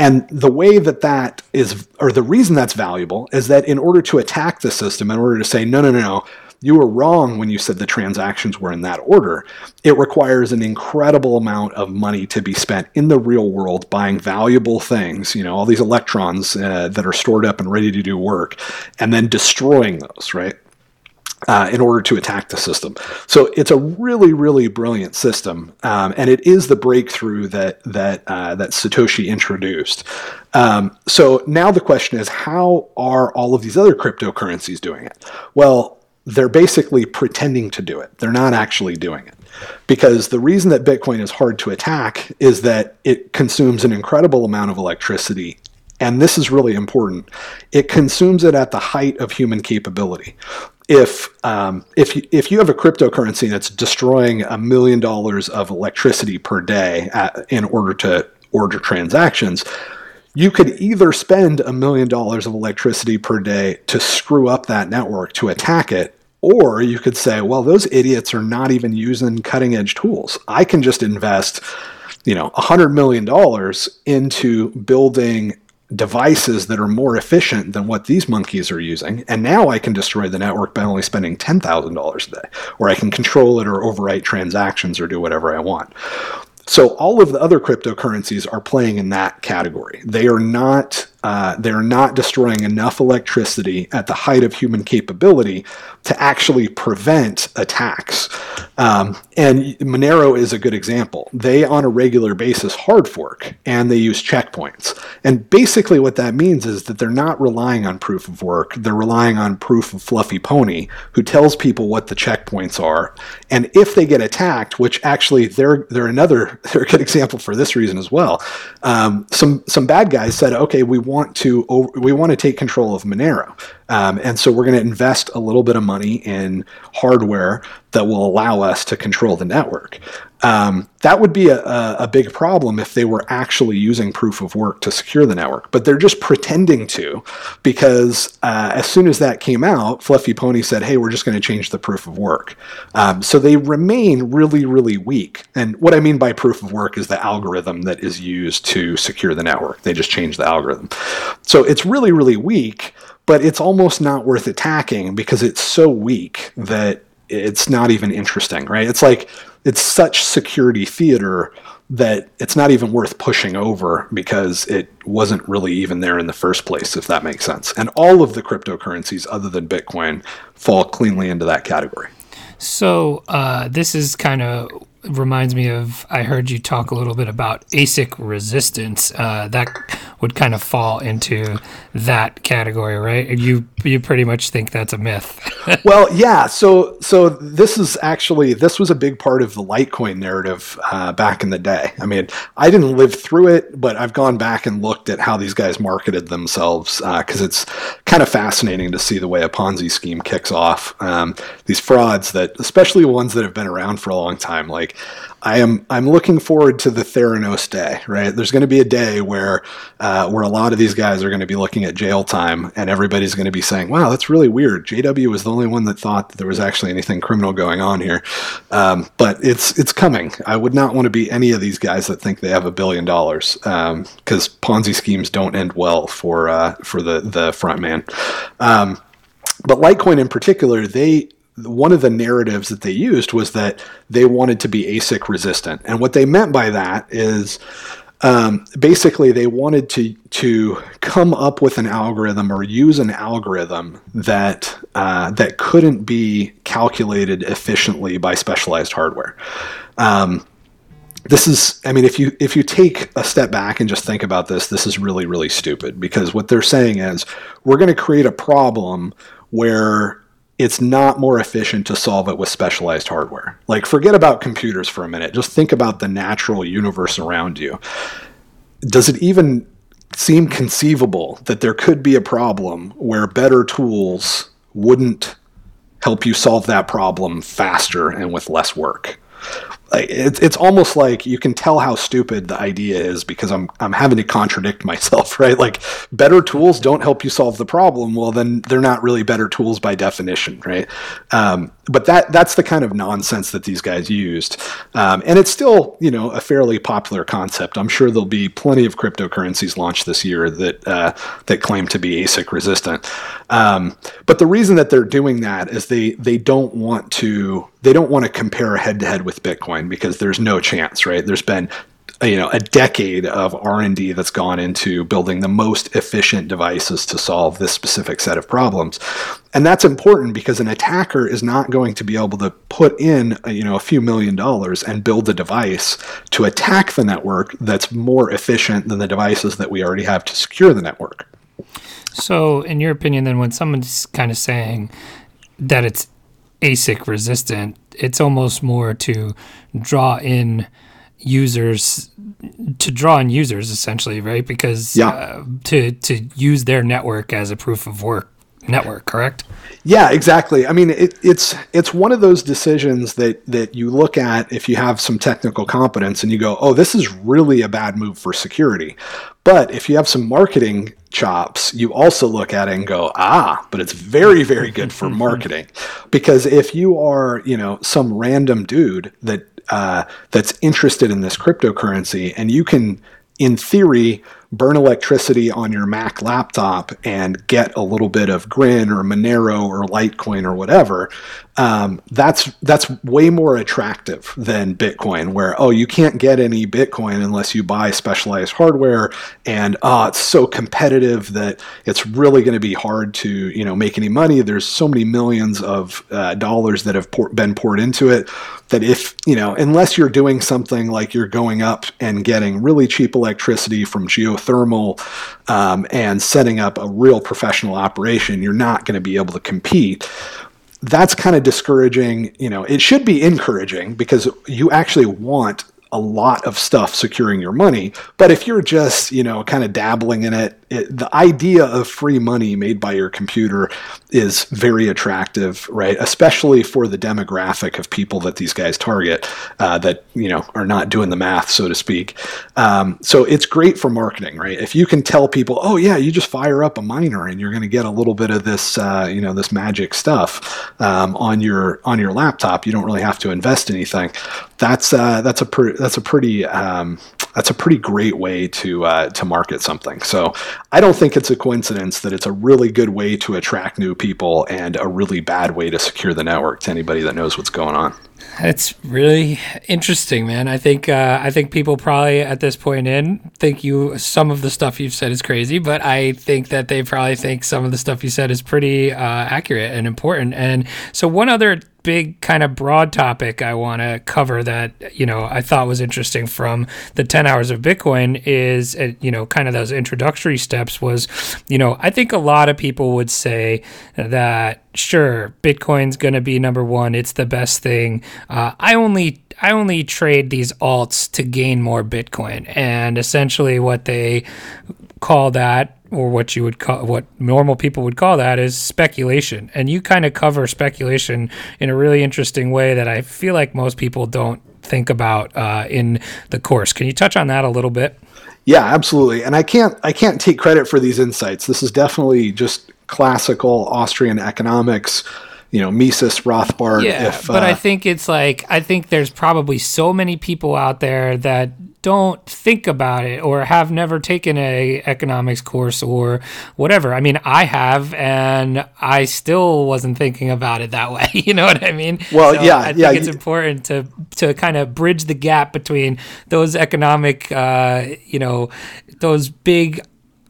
S2: And the way that that is, or the reason that's valuable, is that in order to attack the system, in order to say, no, no, no, no, you were wrong when you said the transactions were in that order, it requires an incredible amount of money to be spent in the real world buying valuable things, you know, all these electrons uh, that are stored up and ready to do work, and then destroying those, right? Uh, in order to attack the system. So it's a really, really brilliant system, um, and it is the breakthrough that that uh, that Satoshi introduced. Um, so now the question is, how are all of these other cryptocurrencies doing it? Well, they're basically pretending to do it. They're not actually doing it. Because the reason that Bitcoin is hard to attack is that it consumes an incredible amount of electricity and this is really important. It consumes it at the height of human capability if um, if you, if you have a cryptocurrency that's destroying a million dollars of electricity per day at, in order to order transactions, you could either spend a million dollars of electricity per day to screw up that network to attack it, or you could say, well, those idiots are not even using cutting edge tools. I can just invest, you know, a hundred million dollars into building devices that are more efficient than what these monkeys are using. And now I can destroy the network by only spending $10,000 a day, or I can control it or overwrite transactions or do whatever I want. So all of the other cryptocurrencies are playing in that category. They are not uh, they're not destroying enough electricity at the height of human capability to actually prevent attacks. Um, and Monero is a good example. They, on a regular basis, hard fork and they use checkpoints. And basically, what that means is that they're not relying on proof of work, they're relying on proof of Fluffy Pony, who tells people what the checkpoints are. And if they get attacked, which actually they're, they're another they're a good example for this reason as well. Um, some, some bad guys said, okay, we want to we want to take control of Monero, um, and so we're going to invest a little bit of money in hardware that will allow us to control the network. Um, that would be a, a, big problem if they were actually using proof of work to secure the network. But they're just pretending to, because uh, as soon as that came out, Fluffy Pony said, "Hey, we're just going to change the proof of work." Um, so they remain really, really weak. And what I mean by proof of work is the algorithm that is used to secure the network. They just change the algorithm. So it's really, really weak. But it's almost not worth attacking because it's so weak that it's not even interesting, right? It's like it's such security theater that it's not even worth pushing over because it wasn't really even there in the first place, if that makes sense. And all of the cryptocurrencies other than Bitcoin fall cleanly into that category.
S1: So uh, this is kind of reminds me of I heard you talk a little bit about ASIC resistance. Uh, that would kind of fall into that category, right? You you pretty much think that's a myth.
S2: well, yeah. So so this is actually this was a big part of the Litecoin narrative uh, back in the day. I mean, I didn't live through it, but I've gone back and looked at how these guys marketed themselves because uh, it's kind of fascinating to see the way a Ponzi scheme kicks off. Um, these frauds that, especially ones that have been around for a long time, like I am I'm looking forward to the Theranos day, right? There's going to be a day where uh, where a lot of these guys are going to be looking at jail time, and everybody's going to be saying, "Wow, that's really weird." JW was the only one that thought that there was actually anything criminal going on here, um, but it's it's coming. I would not want to be any of these guys that think they have a billion dollars because um, Ponzi schemes don't end well for uh, for the the front man. Um, but Litecoin in particular, they one of the narratives that they used was that they wanted to be ASIC resistant. And what they meant by that is um, basically they wanted to to come up with an algorithm or use an algorithm that uh, that couldn't be calculated efficiently by specialized hardware. Um, this is i mean if you if you take a step back and just think about this this is really really stupid because what they're saying is we're going to create a problem where it's not more efficient to solve it with specialized hardware. Like, forget about computers for a minute. Just think about the natural universe around you. Does it even seem conceivable that there could be a problem where better tools wouldn't help you solve that problem faster and with less work? It's it's almost like you can tell how stupid the idea is because I'm I'm having to contradict myself, right? Like better tools don't help you solve the problem. Well, then they're not really better tools by definition, right? Um, but that that's the kind of nonsense that these guys used, um, and it's still you know a fairly popular concept. I'm sure there'll be plenty of cryptocurrencies launched this year that uh, that claim to be ASIC resistant. Um, but the reason that they're doing that is they they don't want to they don't want to compare head to head with Bitcoin because there's no chance, right? There's been you know a decade of r&d that's gone into building the most efficient devices to solve this specific set of problems and that's important because an attacker is not going to be able to put in you know a few million dollars and build a device to attack the network that's more efficient than the devices that we already have to secure the network
S1: so in your opinion then when someone's kind of saying that it's asic resistant it's almost more to draw in users to draw in users essentially, right? Because yeah. uh, to to use their network as a proof of work network, correct?
S2: Yeah, exactly. I mean, it, it's it's one of those decisions that that you look at if you have some technical competence and you go, "Oh, this is really a bad move for security." But if you have some marketing chops, you also look at it and go, "Ah, but it's very very good for marketing." because if you are, you know, some random dude that uh, that's interested in this cryptocurrency, and you can, in theory, burn electricity on your Mac laptop and get a little bit of Grin or Monero or Litecoin or whatever, um, that's that's way more attractive than Bitcoin, where oh you can't get any Bitcoin unless you buy specialized hardware, and oh it's so competitive that it's really going to be hard to you know make any money. There's so many millions of uh, dollars that have been poured into it that if you know unless you're doing something like you're going up and getting really cheap electricity from geothermal um, and setting up a real professional operation, you're not going to be able to compete that's kind of discouraging. You know, it should be encouraging because you actually want a lot of stuff securing your money. But if you're just, you know, kind of dabbling in it, it, the idea of free money made by your computer is very attractive, right? Especially for the demographic of people that these guys target uh, that, you know, are not doing the math, so to speak. Um, so it's great for marketing, right? If you can tell people, oh, yeah, you just fire up a miner and you're going to get a little bit of this, uh, you know, this magic stuff um, on your on your laptop, you don't really have to invest anything. That's uh, that's a pretty that's a pretty um, that's a pretty great way to uh, to market something. So I don't think it's a coincidence that it's a really good way to attract new people and a really bad way to secure the network to anybody that knows what's going on.
S1: It's really interesting, man. I think uh, I think people probably at this point in think you some of the stuff you've said is crazy, but I think that they probably think some of the stuff you said is pretty uh, accurate and important. And so one other big kind of broad topic I want to cover that you know I thought was interesting from the 10 hours of Bitcoin is uh, you know kind of those introductory steps was you know I think a lot of people would say that sure Bitcoin's going to be number 1 it's the best thing. Uh, I only I only trade these alts to gain more Bitcoin. And essentially what they call that or what you would call what normal people would call that is speculation. And you kind of cover speculation in a really interesting way that i feel like most people don't think about uh, in the course. Can you touch on that a little bit?
S2: Yeah absolutely. And i can't i can't take credit for these insights. This is definitely just classical austrian economics you know Mises, Rothbard.
S1: Yeah, if, but uh, I think it's like I think there's probably so many people out there that don't think about it or have never taken a economics course or whatever. I mean, I have, and I still wasn't thinking about it that way. You know what I mean?
S2: Well, so yeah,
S1: I think
S2: yeah.
S1: It's important to to kind of bridge the gap between those economic, uh, you know, those big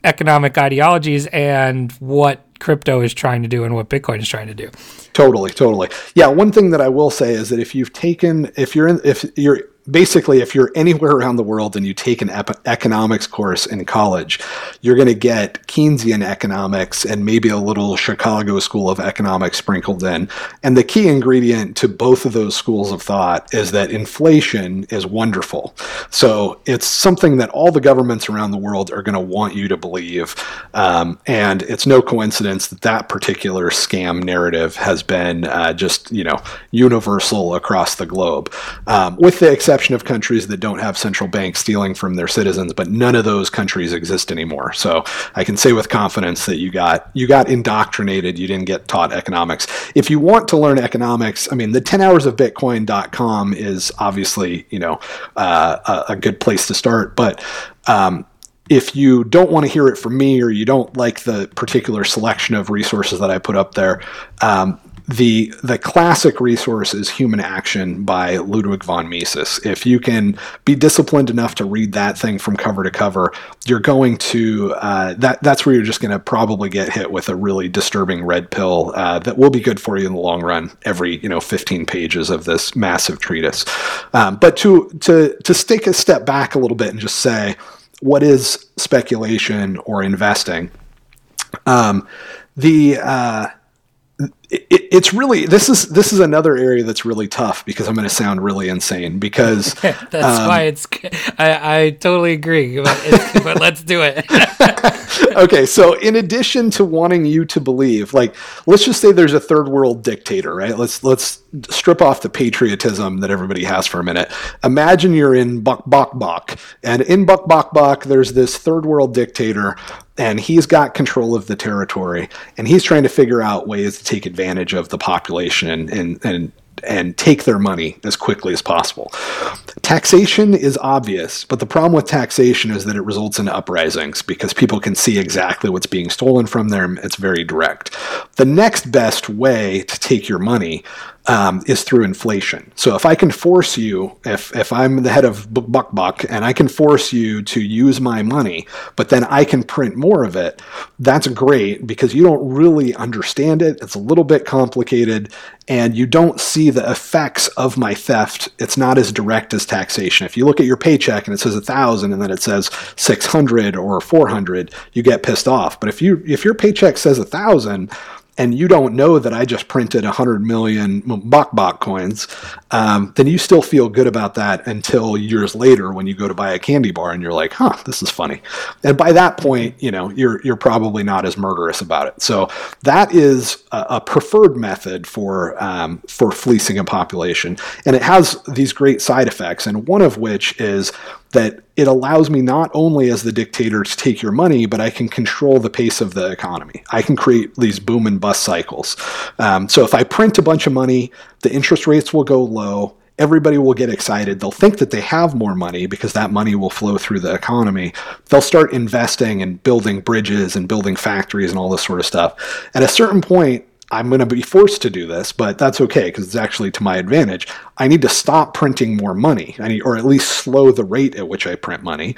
S1: economic ideologies and what crypto is trying to do and what Bitcoin is trying to do.
S2: Totally, totally. Yeah, one thing that I will say is that if you've taken if you're in if you're basically, if you're anywhere around the world and you take an ep- economics course in college, you're going to get Keynesian economics and maybe a little Chicago School of Economics sprinkled in. And the key ingredient to both of those schools of thought is that inflation is wonderful. So it's something that all the governments around the world are going to want you to believe. Um, and it's no coincidence that that particular scam narrative has been uh, just, you know, universal across the globe. Um, with the exception exception of countries that don't have central banks stealing from their citizens, but none of those countries exist anymore. So I can say with confidence that you got you got indoctrinated. You didn't get taught economics. If you want to learn economics, I mean, the 10 hours of Bitcoin.com is obviously you know uh, a, a, good place to start, but um, if you don't want to hear it from me or you don't like the particular selection of resources that I put up there, um, the the classic resource is Human Action by Ludwig von Mises. If you can be disciplined enough to read that thing from cover to cover, you're going to uh, that that's where you're just going to probably get hit with a really disturbing red pill uh, that will be good for you in the long run. Every you know 15 pages of this massive treatise, um, but to to to take a step back a little bit and just say what is speculation or investing. Um, the uh, it, it's really this is this is another area that's really tough because I'm going to sound really insane because
S1: that's um, why it's I, I totally agree but, but let's do it.
S2: Okay so in addition to wanting you to believe like let's just say there's a third world dictator right? Let's let's strip off the patriotism that everybody has for a minute. Imagine you're in Bak Bak Bak and in Bak Bak Bak there's this third world dictator and he's got control of the territory and he's trying to figure out ways to take advantage of the population and and, and and take their money as quickly as possible. Taxation is obvious, but the problem with taxation is that it results in uprisings because people can see exactly what's being stolen from them. It's very direct. The next best way to take your money um, is through inflation. So if I can force you, if if I'm the head of Buck Buck and I can force you to use my money, but then I can print more of it, that's great because you don't really understand it. It's a little bit complicated, and you don't see the effects of my theft. It's not as direct as taxation. If you look at your paycheck and it says a thousand and then it says six hundred or four hundred, you get pissed off. But if you if your paycheck says a thousand and you don't know that I just printed 100 million Bok Bok coins, um, then you still feel good about that until years later when you go to buy a candy bar and you're like, huh, this is funny. And by that point, you know, you're, you're probably not as murderous about it. So that is a, a preferred method for, um, for fleecing a population. And it has these great side effects. And one of which is that it allows me not only as the dictator to take your money, but I can control the pace of the economy. I can create these boom and bust cycles. Um, so if I print a bunch of money, the interest rates will go low. Everybody will get excited. They'll think that they have more money because that money will flow through the economy. They'll start investing and building bridges and building factories and all this sort of stuff. At a certain point, I'm going to be forced to do this, but that's okay because it's actually to my advantage. I need to stop printing more money, I need, or at least slow the rate at which I print money,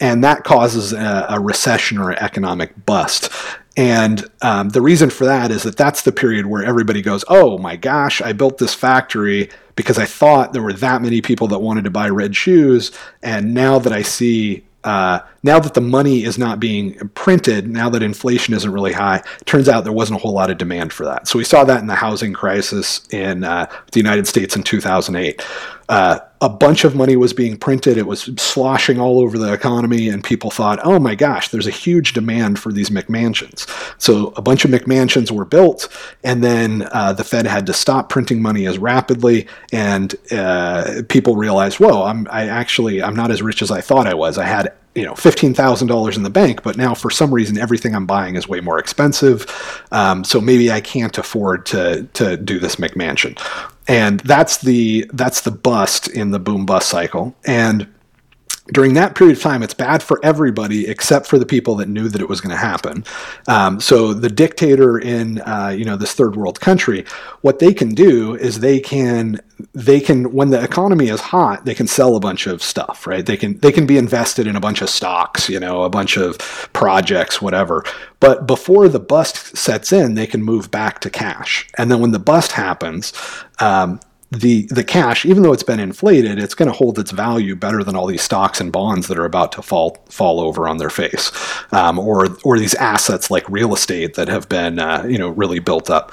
S2: and that causes a, a recession or an economic bust. And um, the reason for that is that that's the period where everybody goes, "Oh my gosh, I built this factory because I thought there were that many people that wanted to buy red shoes, and now that I see uh, now that the money is not being printed, now that inflation isn't really high, turns out there wasn't a whole lot of demand for that. So we saw that in the housing crisis in uh, the United States in 2008. Uh, a bunch of money was being printed. It was sloshing all over the economy, and people thought, oh my gosh, there's a huge demand for these McMansions. So a bunch of McMansions were built, and then uh, the Fed had to stop printing money as rapidly, and uh, people realized, whoa, I'm I actually I'm not as rich as I thought I was. I had you know fifteen thousand dollars in the bank, but now for some reason everything I'm buying is way more expensive. Um, so maybe I can't afford to to do this McMansion, and that's the that's the bust in the boom bust cycle. And during that period of time, it's bad for everybody except for the people that knew that it was going to happen. Um, so the dictator in uh, you know this third world country, what they can do is they can they can when the economy is hot, they can sell a bunch of stuff, right? They can they can be invested in a bunch of stocks, you know, a bunch of projects, whatever. But before the bust sets in, they can move back to cash, and then when the bust happens. Um, the the cash, even though it's been inflated, it's going to hold its value better than all these stocks and bonds that are about to fall fall over on their face, um, or or these assets like real estate that have been uh, you know really built up.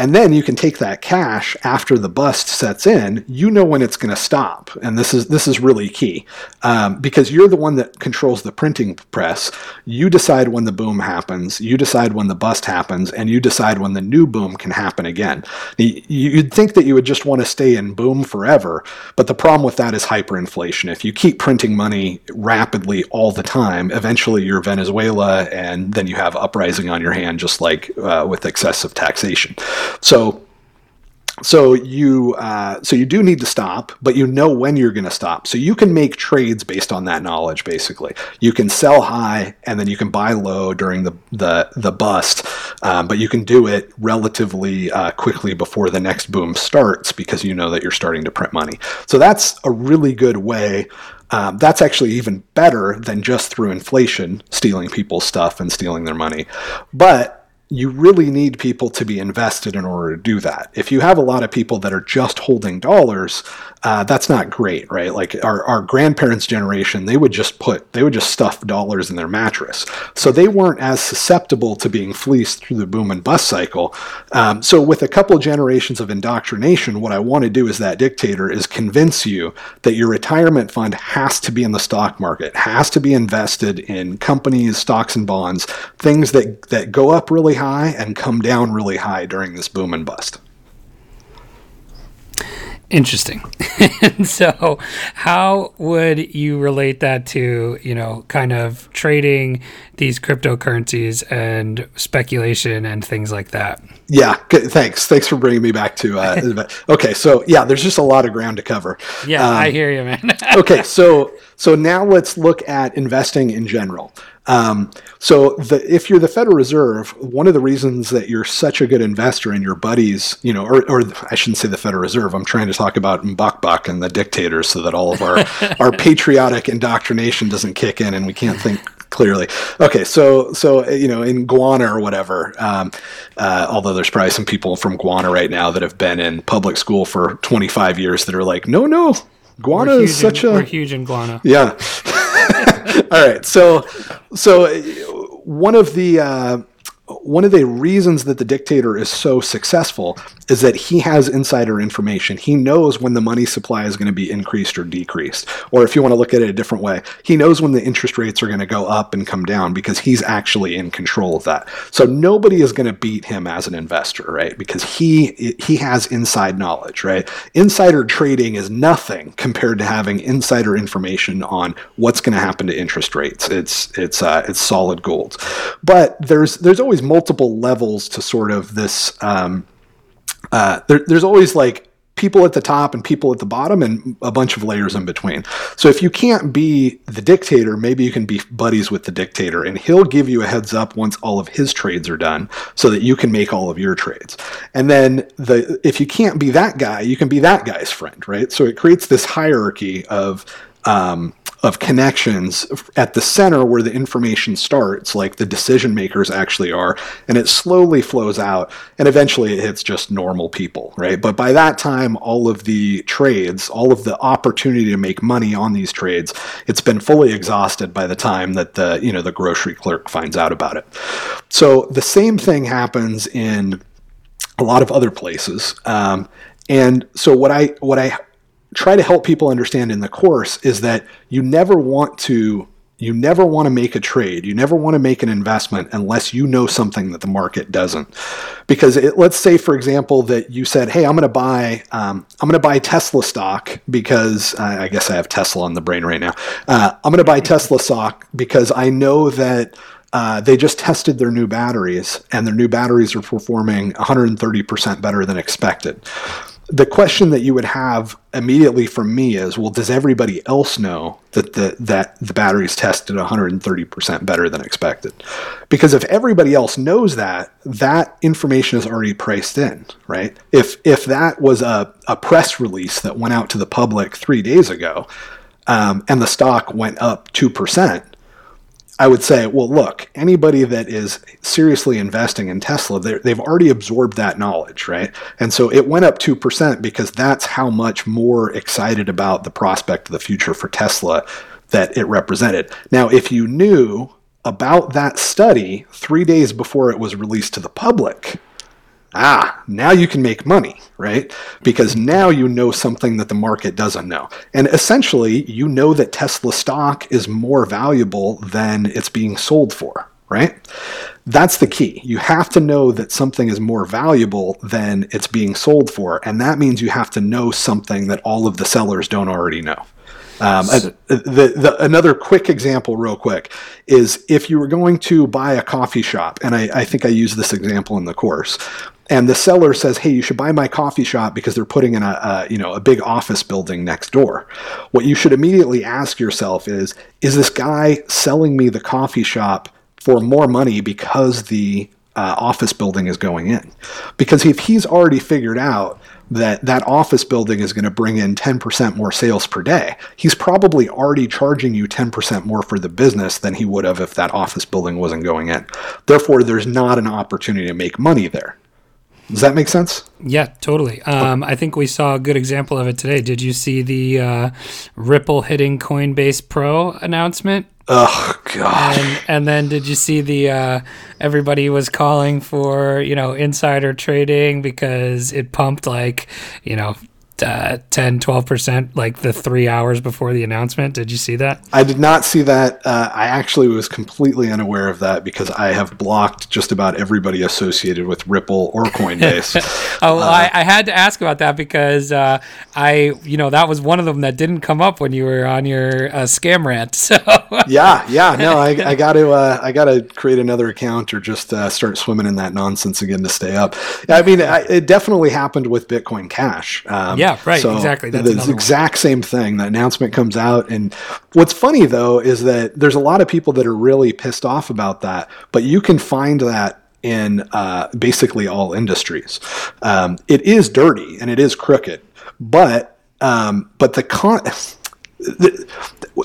S2: And then you can take that cash after the bust sets in. You know when it's going to stop, and this is this is really key um, because you're the one that controls the printing press. You decide when the boom happens. You decide when the bust happens, and you decide when the new boom can happen again. You'd think that you would just want to stay in boom forever, but the problem with that is hyperinflation. If you keep printing money rapidly all the time, eventually you're Venezuela, and then you have uprising on your hand, just like uh, with excessive taxation. So so you uh, so you do need to stop, but you know when you're going to stop. So you can make trades based on that knowledge. Basically, you can sell high and then you can buy low during the the the bust, um, but you can do it relatively uh, quickly before the next boom starts because you know that you're starting to print money. So that's a really good way. Um, that's actually even better than just through inflation stealing people's stuff and stealing their money, but you really need people to be invested in order to do that. If you have a lot of people that are just holding dollars, uh, that's not great, right? Like our, our grandparents' generation, they would just put, they would just stuff dollars in their mattress. So they weren't as susceptible to being fleeced through the boom and bust cycle. Um, so with a couple generations of indoctrination, what I want to do as that dictator is convince you that your retirement fund has to be in the stock market, has to be invested in companies, stocks and bonds, things that, that go up really high and come down really high during this boom and bust.
S1: Interesting. and so, how would you relate that to, you know, kind of trading these cryptocurrencies and speculation and things like that?
S2: Yeah, good, thanks. Thanks for bringing me back to. Uh, okay, so yeah, there's just a lot of ground to cover.
S1: Yeah, um, I hear you, man.
S2: okay, so so now let's look at investing in general. Um, so the, if you're the Federal Reserve, one of the reasons that you're such a good investor in your buddies, you know, or, or I shouldn't say the Federal Reserve, I'm trying to talk about Mbakbak and the dictators so that all of our, our patriotic indoctrination doesn't kick in and we can't think clearly. Okay, so so you know in Guana or whatever, um, uh, although there's probably some people from Guana right now that have been in public school for 25 years that are like, no, no, Guana is such
S1: in,
S2: a
S1: we're huge in Guana.
S2: Yeah. All right. So, so one of the uh, one of the reasons that the dictator is so successful is that he has insider information. He knows when the money supply is going to be increased or decreased. Or if you want to look at it a different way, he knows when the interest rates are going to go up and come down because he's actually in control of that. So nobody is going to beat him as an investor, right? Because he he has inside knowledge, right? Insider trading is nothing compared to having insider information on what's going to happen to interest rates. It's it's uh, it's solid gold. But there's there's always multiple levels to sort of this. Um, uh, there, there's always like people at the top and people at the bottom and a bunch of layers in between. So if you can't be the dictator, maybe you can be buddies with the dictator and he'll give you a heads up once all of his trades are done so that you can make all of your trades. And then the if you can't be that guy, you can be that guy's friend, right? So it creates this hierarchy of um, of connections at the center where the information starts, like the decision makers actually are, and it slowly flows out, and eventually it hits just normal people, right? But by that time, all of the trades, all of the opportunity to make money on these trades, it's been fully exhausted by the time that the you know the grocery clerk finds out about it. So the same thing happens in a lot of other places. Um, and so what I what I try to help people understand in the course is that you never want to you never want to make a trade. You never want to make an investment unless you know something that the market doesn't. Because it, let's say for example that you said hey i'm going to buy um, i'm going to buy tesla stock because i guess i have tesla on the brain right now. Uh, i'm going to buy tesla stock because i know that uh, they just tested their new batteries and their new batteries are performing 130% better than expected the question that you would have immediately from me is, well, does everybody else know that the that the battery is tested 130% better than expected? Because if everybody else knows that, that information is already priced in, right? If if that was a, a press release that went out to the public three days ago, um, and the stock went up two percent, I would say, well, look, anybody that is seriously investing in Tesla, they've already absorbed that knowledge, right? And so it went up 2% because that's how much more excited about the prospect of the future for Tesla that it represented. Now, if you knew about that study three days before it was released to the public, ah, now you can make money, right? Because now you know something that the market doesn't know. And essentially, you know that Tesla stock is more valuable than it's being sold for, right? That's the key. You have to know that something is more valuable than it's being sold for. And that means you have to know something that all of the sellers don't already know. Um, the, the, another quick example, real quick, is if you were going to buy a coffee shop, and I, I think I use this example in the course, and the seller says, "Hey, you should buy my coffee shop because they're putting in a, a, you know a big office building next door." What you should immediately ask yourself is, "Is this guy selling me the coffee shop for more money because the uh, office building is going in?" Because if he's already figured out that that office building is going to bring in 10% more sales per day, he's probably already charging you 10% more for the business than he would have if that office building wasn't going in. Therefore, there's not an opportunity to make money there. Does that make sense?
S1: Yeah, totally. Um, I think we saw a good example of it today. Did you see the uh, Ripple hitting Coinbase Pro announcement?
S2: Oh god!
S1: And, and then did you see the uh, everybody was calling for you know insider trading because it pumped like you know uh, 10 12% like the three hours before the announcement? Did you see that?
S2: I did not see that. Uh, i actually was completely unaware of that because i have blocked just about everybody associated with ripple or coinbase.
S1: Oh uh, I, I, had to ask about that because uh, i you know that was one of them that didn't come up when you were on your uh, scam rant so.
S2: Yeah yeah no i, I got to uh, i got to create another account or just start swimming in that nonsense again to stay up. I mean I, it definitely happened with bitcoin cash.
S1: Um, yeah yeah, right. So exactly.
S2: That's the exact one. same thing. The announcement comes out, and what's funny though is that there's a lot of people that are really pissed off about that. But you can find that in uh, basically all industries. Um, it is dirty and it is crooked, but um, but the con the,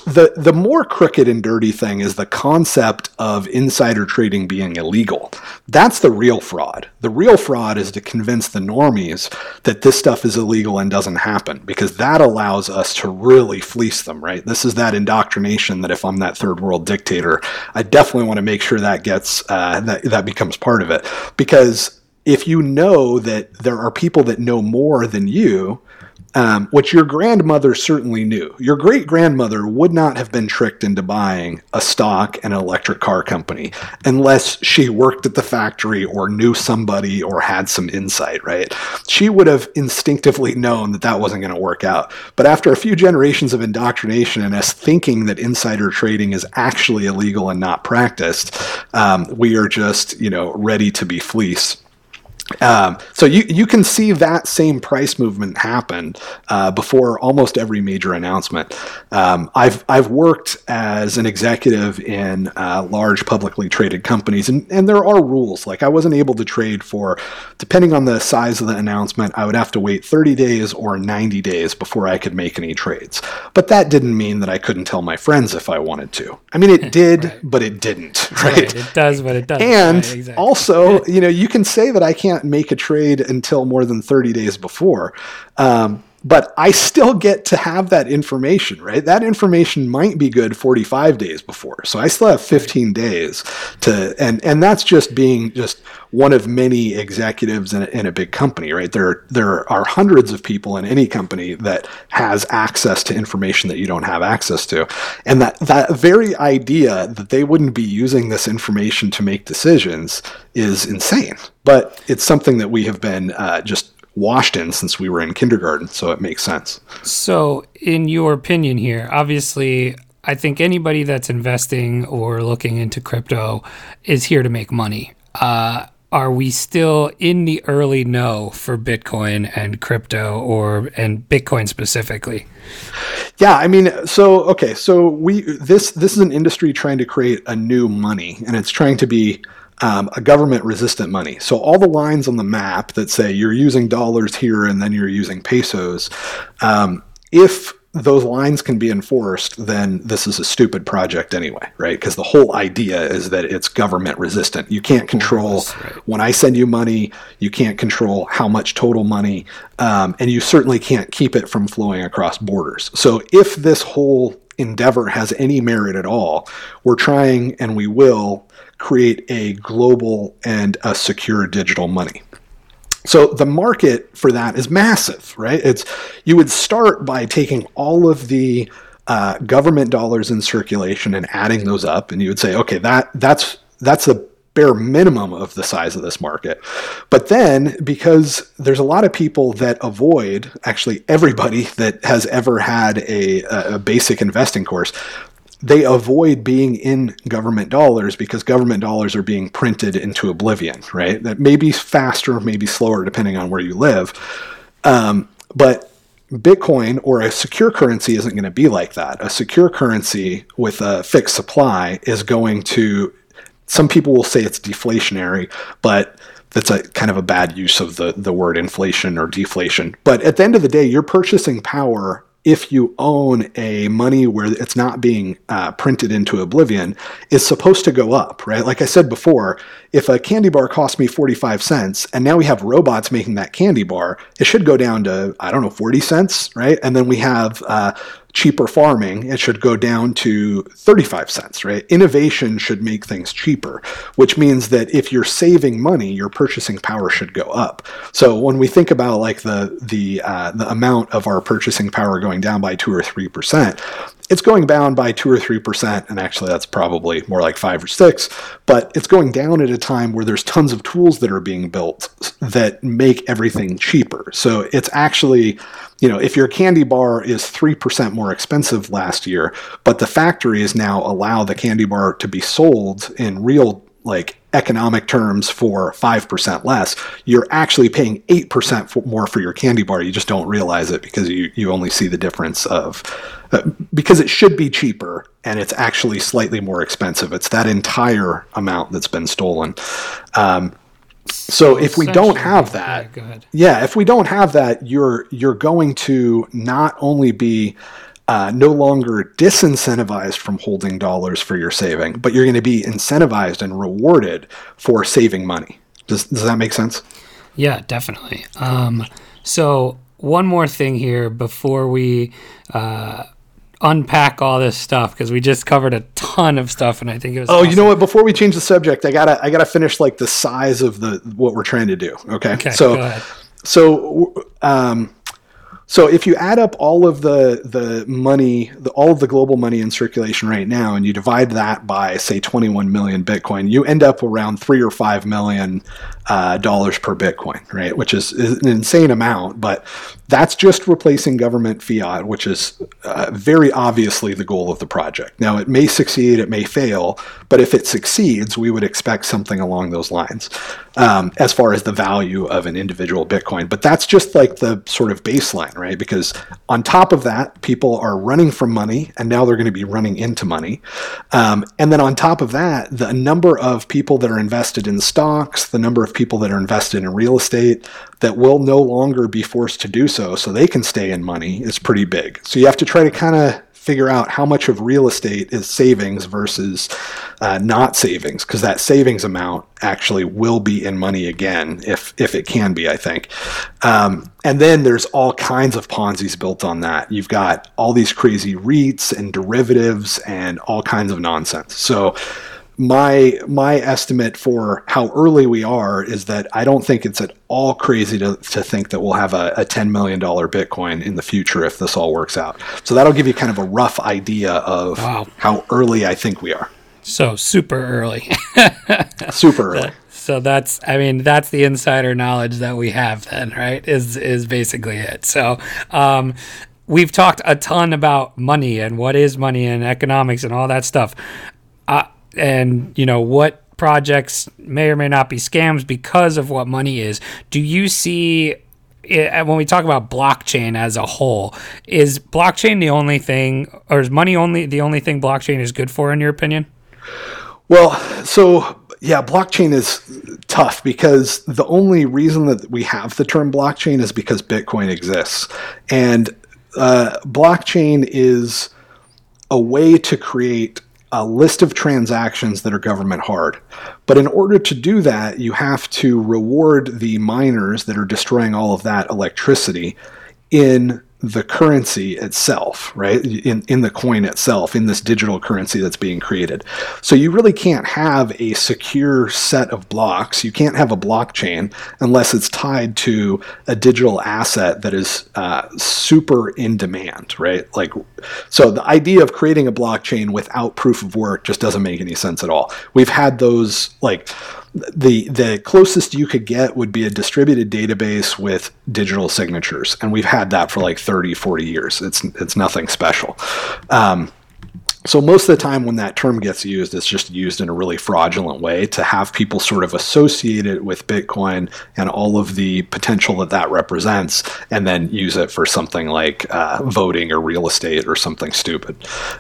S2: the the more crooked and dirty thing is the concept of insider trading being illegal. That's the real fraud. The real fraud is to convince the normies that this stuff is illegal and doesn't happen because that allows us to really fleece them, right? This is that indoctrination that if I'm that third world dictator, I definitely want to make sure that gets uh, that that becomes part of it because if you know that there are people that know more than you um, which your grandmother certainly knew. Your great grandmother would not have been tricked into buying a stock in an electric car company unless she worked at the factory or knew somebody or had some insight, right? She would have instinctively known that that wasn't going to work out. But after a few generations of indoctrination and us thinking that insider trading is actually illegal and not practiced, um, we are just, you know, ready to be fleeced. Um, so you you can see that same price movement happen uh, before almost every major announcement. Um, I've I've worked as an executive in uh, large publicly traded companies, and, and there are rules. Like I wasn't able to trade for, depending on the size of the announcement, I would have to wait 30 days or 90 days before I could make any trades. But that didn't mean that I couldn't tell my friends if I wanted to. I mean, it did, right. but it didn't. Right? right?
S1: It does, but it doesn't.
S2: And right, exactly. also, you know, you can say that I can't can't make a trade until more than 30 days before. Um, but I still get to have that information, right? That information might be good 45 days before. So I still have 15 days to, and, and that's just being just one of many executives in a, in a big company, right? There, there are hundreds of people in any company that has access to information that you don't have access to. And that, that very idea that they wouldn't be using this information to make decisions is insane. But it's something that we have been uh, just washed in since we were in kindergarten, so it makes sense.
S1: So, in your opinion here, obviously, I think anybody that's investing or looking into crypto is here to make money. Uh, are we still in the early no for Bitcoin and crypto or and Bitcoin specifically?
S2: Yeah, I mean, so okay, so we this this is an industry trying to create a new money, and it's trying to be um, a government resistant money. So all the lines on the map that say you're using dollars here and then you're using pesos, um, if those lines can be enforced, then this is a stupid project anyway, right? Because the whole idea is that it's government resistant. You can't control right. when I send you money, you can't control how much total money, um, and you certainly can't keep it from flowing across borders. So if this whole endeavor has any merit at all, we're trying and we will create a global and a secure digital money. So the market for that is massive, right? It's you would start by taking all of the uh, government dollars in circulation and adding those up, and you would say, okay, that that's that's the bare minimum of the size of this market. But then, because there's a lot of people that avoid, actually everybody that has ever had a, a basic investing course they avoid being in government dollars because government dollars are being printed into oblivion, right? That may be faster, maybe slower, depending on where you live. Um, but Bitcoin or a secure currency isn't going to be like that. A secure currency with a fixed supply is going to, some people will say it's deflationary, but that's a kind of a bad use of the, the word inflation or deflation. But at the end of the day, your purchasing power if you own a money where it's not being uh, printed into oblivion is supposed to go up, right? Like I said before, if a candy bar cost me 45 cents and now we have robots making that candy bar, it should go down to, I don't know, 40 cents, right? And then we have uh, cheaper farming, it should go down to 35 cents, right? Innovation should make things cheaper, which means that if you're saving money, your purchasing power should go up. So when we think about like the the uh, the amount of our purchasing power going down by two or three percent, it's going down by two or three percent, and actually that's probably more like five or six, but it's going down at a time where there's tons of tools that are being built that make everything cheaper. So it's actually, you know, if your candy bar is three percent more expensive last year, but the factories now allow the candy bar to be sold in real like economic terms for 5% less, you're actually paying 8% for, more for your candy bar. You just don't realize it because you, you only see the difference of, uh, because it should be cheaper and it's actually slightly more expensive. It's that entire amount that's been stolen. Um, so if we don't have that, yeah, yeah, if we don't have that, you're you're going to not only be uh, no longer disincentivized from holding dollars for your saving, but you're going to be incentivized and rewarded for saving money. Does, does that make sense?
S1: Yeah, definitely. Um, so, one more thing here before we uh, unpack all this stuff because we just covered a ton of stuff and I think it was
S2: Oh, awesome. you know what, before we change the subject, I got to I got to finish like the size of the what we're trying to do, okay?
S1: Okay.
S2: So so um so if you add up all of the the money, the, all of the global money in circulation right now, and you divide that by say 21 million Bitcoin, you end up around three or five million uh, dollars per Bitcoin, right? Which is, is, an insane amount, but that's just replacing government fiat, which is uh, very obviously the goal of the project. Now, it may succeed, it may fail, but if it succeeds, we would expect something along those lines um, as far as the value of an individual Bitcoin. But that's just like the sort of baseline, right? Because on top of that, people are running from money, and now they're going to be running into money. Um, and then on top of that, the number of people that are invested in stocks, the number of people that are invested in real estate that will no longer be forced to do so so they can stay in money is pretty big. So you have to try to kind of figure out how much of real estate is savings versus uh, not savings because that savings amount actually will be in money again if if it can be i think. Um, and then there's all kinds of ponzi's built on that. You've got all these crazy reits and derivatives and all kinds of nonsense. So my my estimate for how early we are is that I don't think it's at all crazy to, to think that we'll have a, a $10 million Bitcoin in the future if this all works out. So that'll give you kind of a rough idea of wow. how early I think we are.
S1: So super early.
S2: super early.
S1: So that's I mean that's the insider knowledge that we have then, right? Is is basically it. So um we've talked a ton about money and what is money and economics and all that stuff. Uh, and you know what projects may or may not be scams because of what money is. Do you see it, when we talk about blockchain as a whole, is blockchain the only thing, or is money only the only thing blockchain is good for, in your opinion?
S2: Well, so yeah, blockchain is tough because the only reason that we have the term blockchain is because Bitcoin exists, and uh, blockchain is a way to create a list of transactions that are government hard. But in order to do that, you have to reward the miners that are destroying all of that electricity in the currency itself, right? In, in the coin itself, in this digital currency that's being created. So you really can't have a secure set of blocks. You can't have a blockchain unless it's tied to a digital asset that is uh, super in demand, right? Like, so the idea of creating a blockchain without proof of work just doesn't make any sense at all. We've had those, like, the the closest you could get would be a distributed database with digital signatures and we've had that for like 30 40 years it's it's nothing special um, so most of the time when that term gets used, it's just used in a really fraudulent way to have people sort of associate it with Bitcoin and all of the potential that that represents, and then use it for something like uh, voting or real estate or something stupid.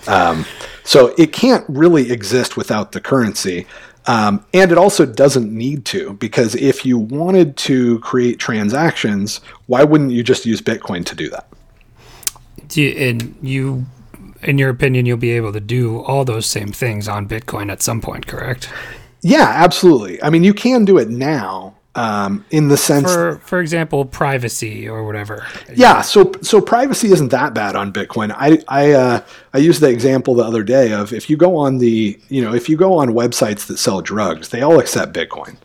S2: Um, so it can't really exist without the currency. Um, and it also doesn't need to, because if you wanted to create transactions, why wouldn't you just use Bitcoin to do that?
S1: Do you, and you in your opinion, you'll be able to do all those same things on Bitcoin at some point, correct?
S2: Yeah, absolutely. I mean, you can do it now. Um, in the sense,
S1: for for example, privacy or whatever.
S2: Yeah, so so privacy isn't that bad on Bitcoin. I I uh, I used the example the other day of if you go on the you know if you go on websites that sell drugs, they all accept Bitcoin.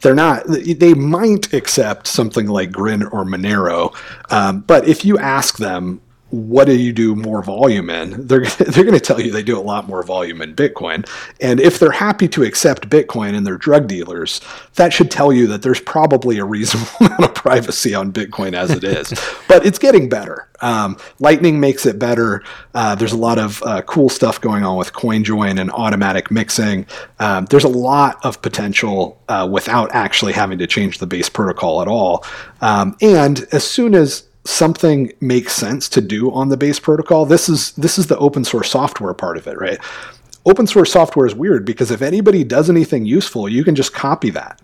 S2: They're not. They might accept something like Grin or Monero, um, but if you ask them what do you do more volume in? They're they're going to tell you they do a lot more volume in Bitcoin. And if they're happy to accept Bitcoin and they're drug dealers, that should tell you that there's probably a reasonable amount of privacy on Bitcoin as it is. but it's getting better. Um, Lightning makes it better. Uh, there's a lot of uh, cool stuff going on with CoinJoin and automatic mixing. Um, there's a lot of potential uh, without actually having to change the base protocol at all. Um, and as soon as something makes sense to do on the base protocol, this is this is the open source software part of it, right? Open source software is weird because if anybody does anything useful, you can just copy that.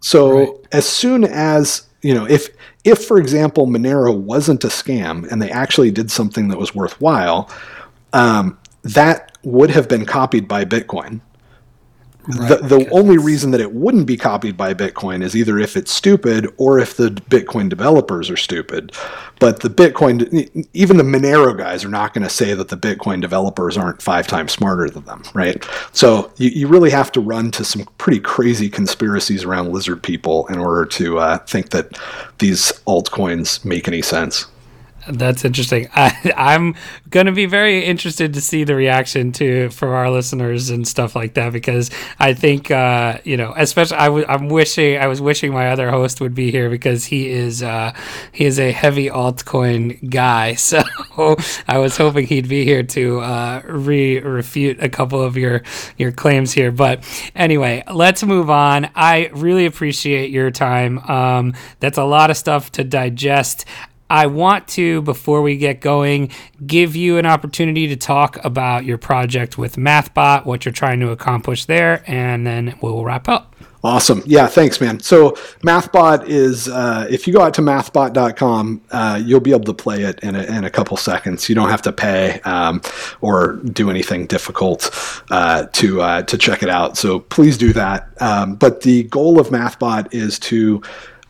S2: So right. as soon as you know, if if for example Monero wasn't a scam and they actually did something that was worthwhile, um, that would have been copied by Bitcoin. Right, the the only reason that it wouldn't be copied by Bitcoin is either if it's stupid or if the Bitcoin developers are stupid. But the Bitcoin, even the Monero guys are not going to say that the Bitcoin developers aren't five times smarter than them, right? So you, you really have to run to some pretty crazy conspiracies around lizard people in order to uh, think that these altcoins make any sense.
S1: That's interesting. I, am going to be very interested to see the reaction to for our listeners and stuff like that because I think uh, you know, especially I w- I'm wishing I was wishing my other host would be here because he is uh, he is a heavy altcoin guy. So I was hoping he'd be here to uh, re refute a couple of your your claims here. But anyway, let's move on. I really appreciate your time. Um, that's a lot of stuff to digest. I want to, before we get going, give you an opportunity to talk about your project with MathBot, what you're trying to accomplish there, and then we'll wrap up.
S2: Awesome. Yeah, thanks, man. So, MathBot is, uh, if you go out to mathbot.com, uh, you'll be able to play it in a, in a couple seconds. You don't have to pay um, or do anything difficult uh, to, uh, to check it out. So, please do that. Um, but the goal of MathBot is to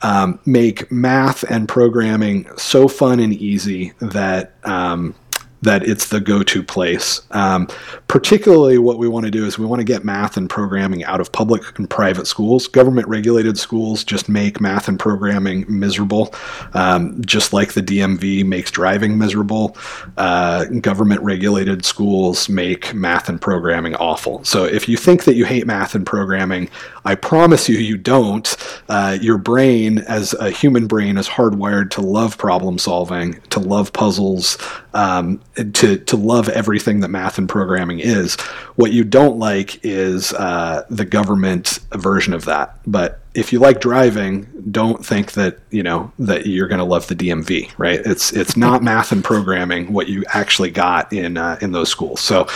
S2: um, make math and programming so fun and easy that um, that it's the go-to place. Um, particularly, what we want to do is we want to get math and programming out of public and private schools. Government-regulated schools just make math and programming miserable, um, just like the DMV makes driving miserable. Uh, government-regulated schools make math and programming awful. So, if you think that you hate math and programming, I promise you, you don't. Uh, your brain, as a human brain, is hardwired to love problem solving, to love puzzles, um, to to love everything that math and programming is. What you don't like is uh, the government version of that. But if you like driving, don't think that you know that you're going to love the DMV, right? It's it's not math and programming what you actually got in uh, in those schools. So,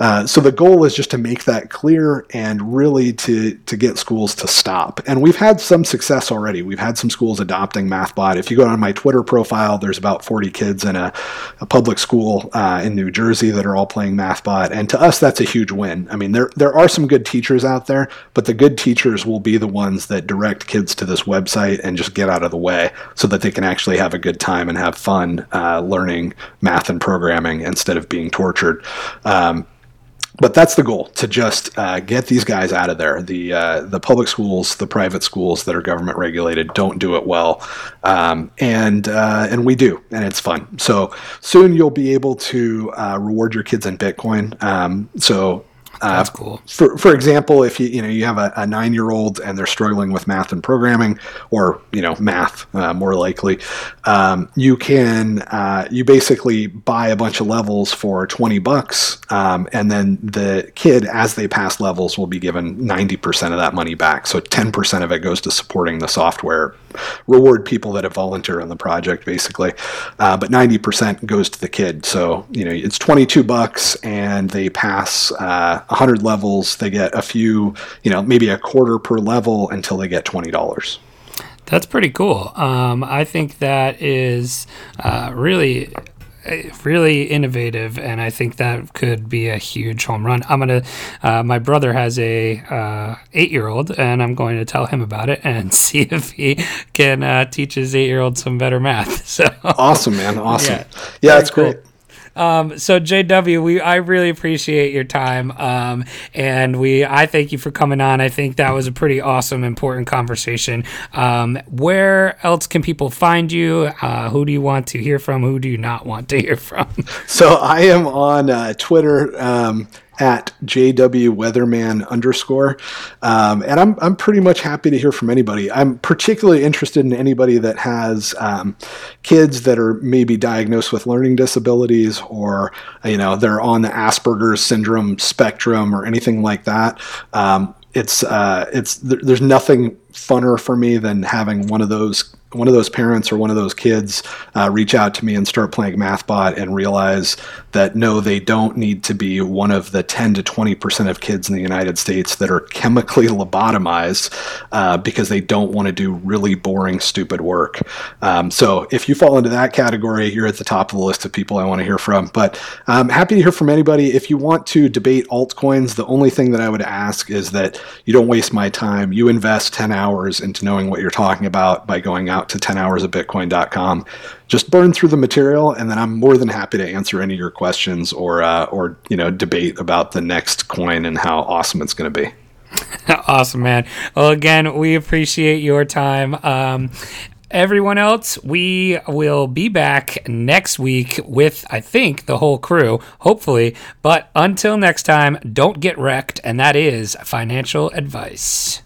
S2: uh, so the goal is just to make that clear and really to to get schools to stop. And we've had some success already. We've had some schools adopting MathBot. If you go on my Twitter profile, there's about 40 kids in a, a public school uh, in New Jersey that are all playing MathBot, and to us that's a huge win. I mean, there there are some good teachers out there, but the good teachers will be the ones that that direct kids to this website and just get out of the way so that they can actually have a good time and have fun uh, learning math and programming instead of being tortured. Um, but that's the goal to just uh, get these guys out of there. The uh, the public schools, the private schools that are government regulated, don't do it well, um, and uh, and we do, and it's fun. So soon you'll be able to uh, reward your kids in Bitcoin. Um, so
S1: That's uh, cool.
S2: For for example, if you you know you have a, a nine year old and they're struggling with math and programming, or you know math uh, more likely, um, you can uh, you basically buy a bunch of levels for twenty bucks, um, and then the kid as they pass levels will be given ninety percent of that money back. So ten percent of it goes to supporting the software, reward people that have volunteered on the project basically, uh, but ninety percent goes to the kid. So you know it's twenty two bucks, and they pass uh, 100 levels, they get a few, you know, maybe a quarter per level until they get $20.
S1: That's pretty cool. Um, I think that is uh, really really innovative, and I think that could be a huge home run. I'm gonna. Uh, my brother has a uh, eight year old, and I'm going to tell him about it and see if he can uh, teach his eight year old some better math. So
S2: awesome, man! Awesome. Yeah, yeah that's cool. great.
S1: Um, so JW, we I really appreciate your time, um, and we I thank you for coming on. I think that was a pretty awesome, important conversation. Um, where else can people find you? Uh, who do you want to hear from? Who do you not want to hear from?
S2: So I am on uh, Twitter um, at JW Weatherman underscore. Um, and I'm, I'm pretty much happy to hear from anybody. I'm particularly interested in anybody that has um, kids that are maybe diagnosed with learning disabilities or, you know, they're on the Asperger's syndrome spectrum or anything like that. Um, it's, uh, it's, there's nothing funner for me than having one of those one of those parents or one of those kids uh, reach out to me and start playing MathBot and realize that no, they don't need to be one of the 10 to 20 percent of kids in the United States that are chemically lobotomized uh, because they don't want to do really boring, stupid work. Um, so if you fall into that category, you're at the top of the list of people I want to hear from. But I'm happy to hear from anybody. If you want to debate altcoins, the only thing that I would ask is that you don't waste my time. You invest 10 hours into knowing what you're talking about by going out to 10hoursofbitcoin.com just burn through the material, and then I'm more than happy to answer any of your questions or uh, or you know debate about the next coin and how awesome it's going to be.
S1: awesome, man. Well, again, we appreciate your time. Um, everyone else, we will be back next week with, I think, the whole crew, hopefully. But until next time, don't get wrecked, and that is financial advice.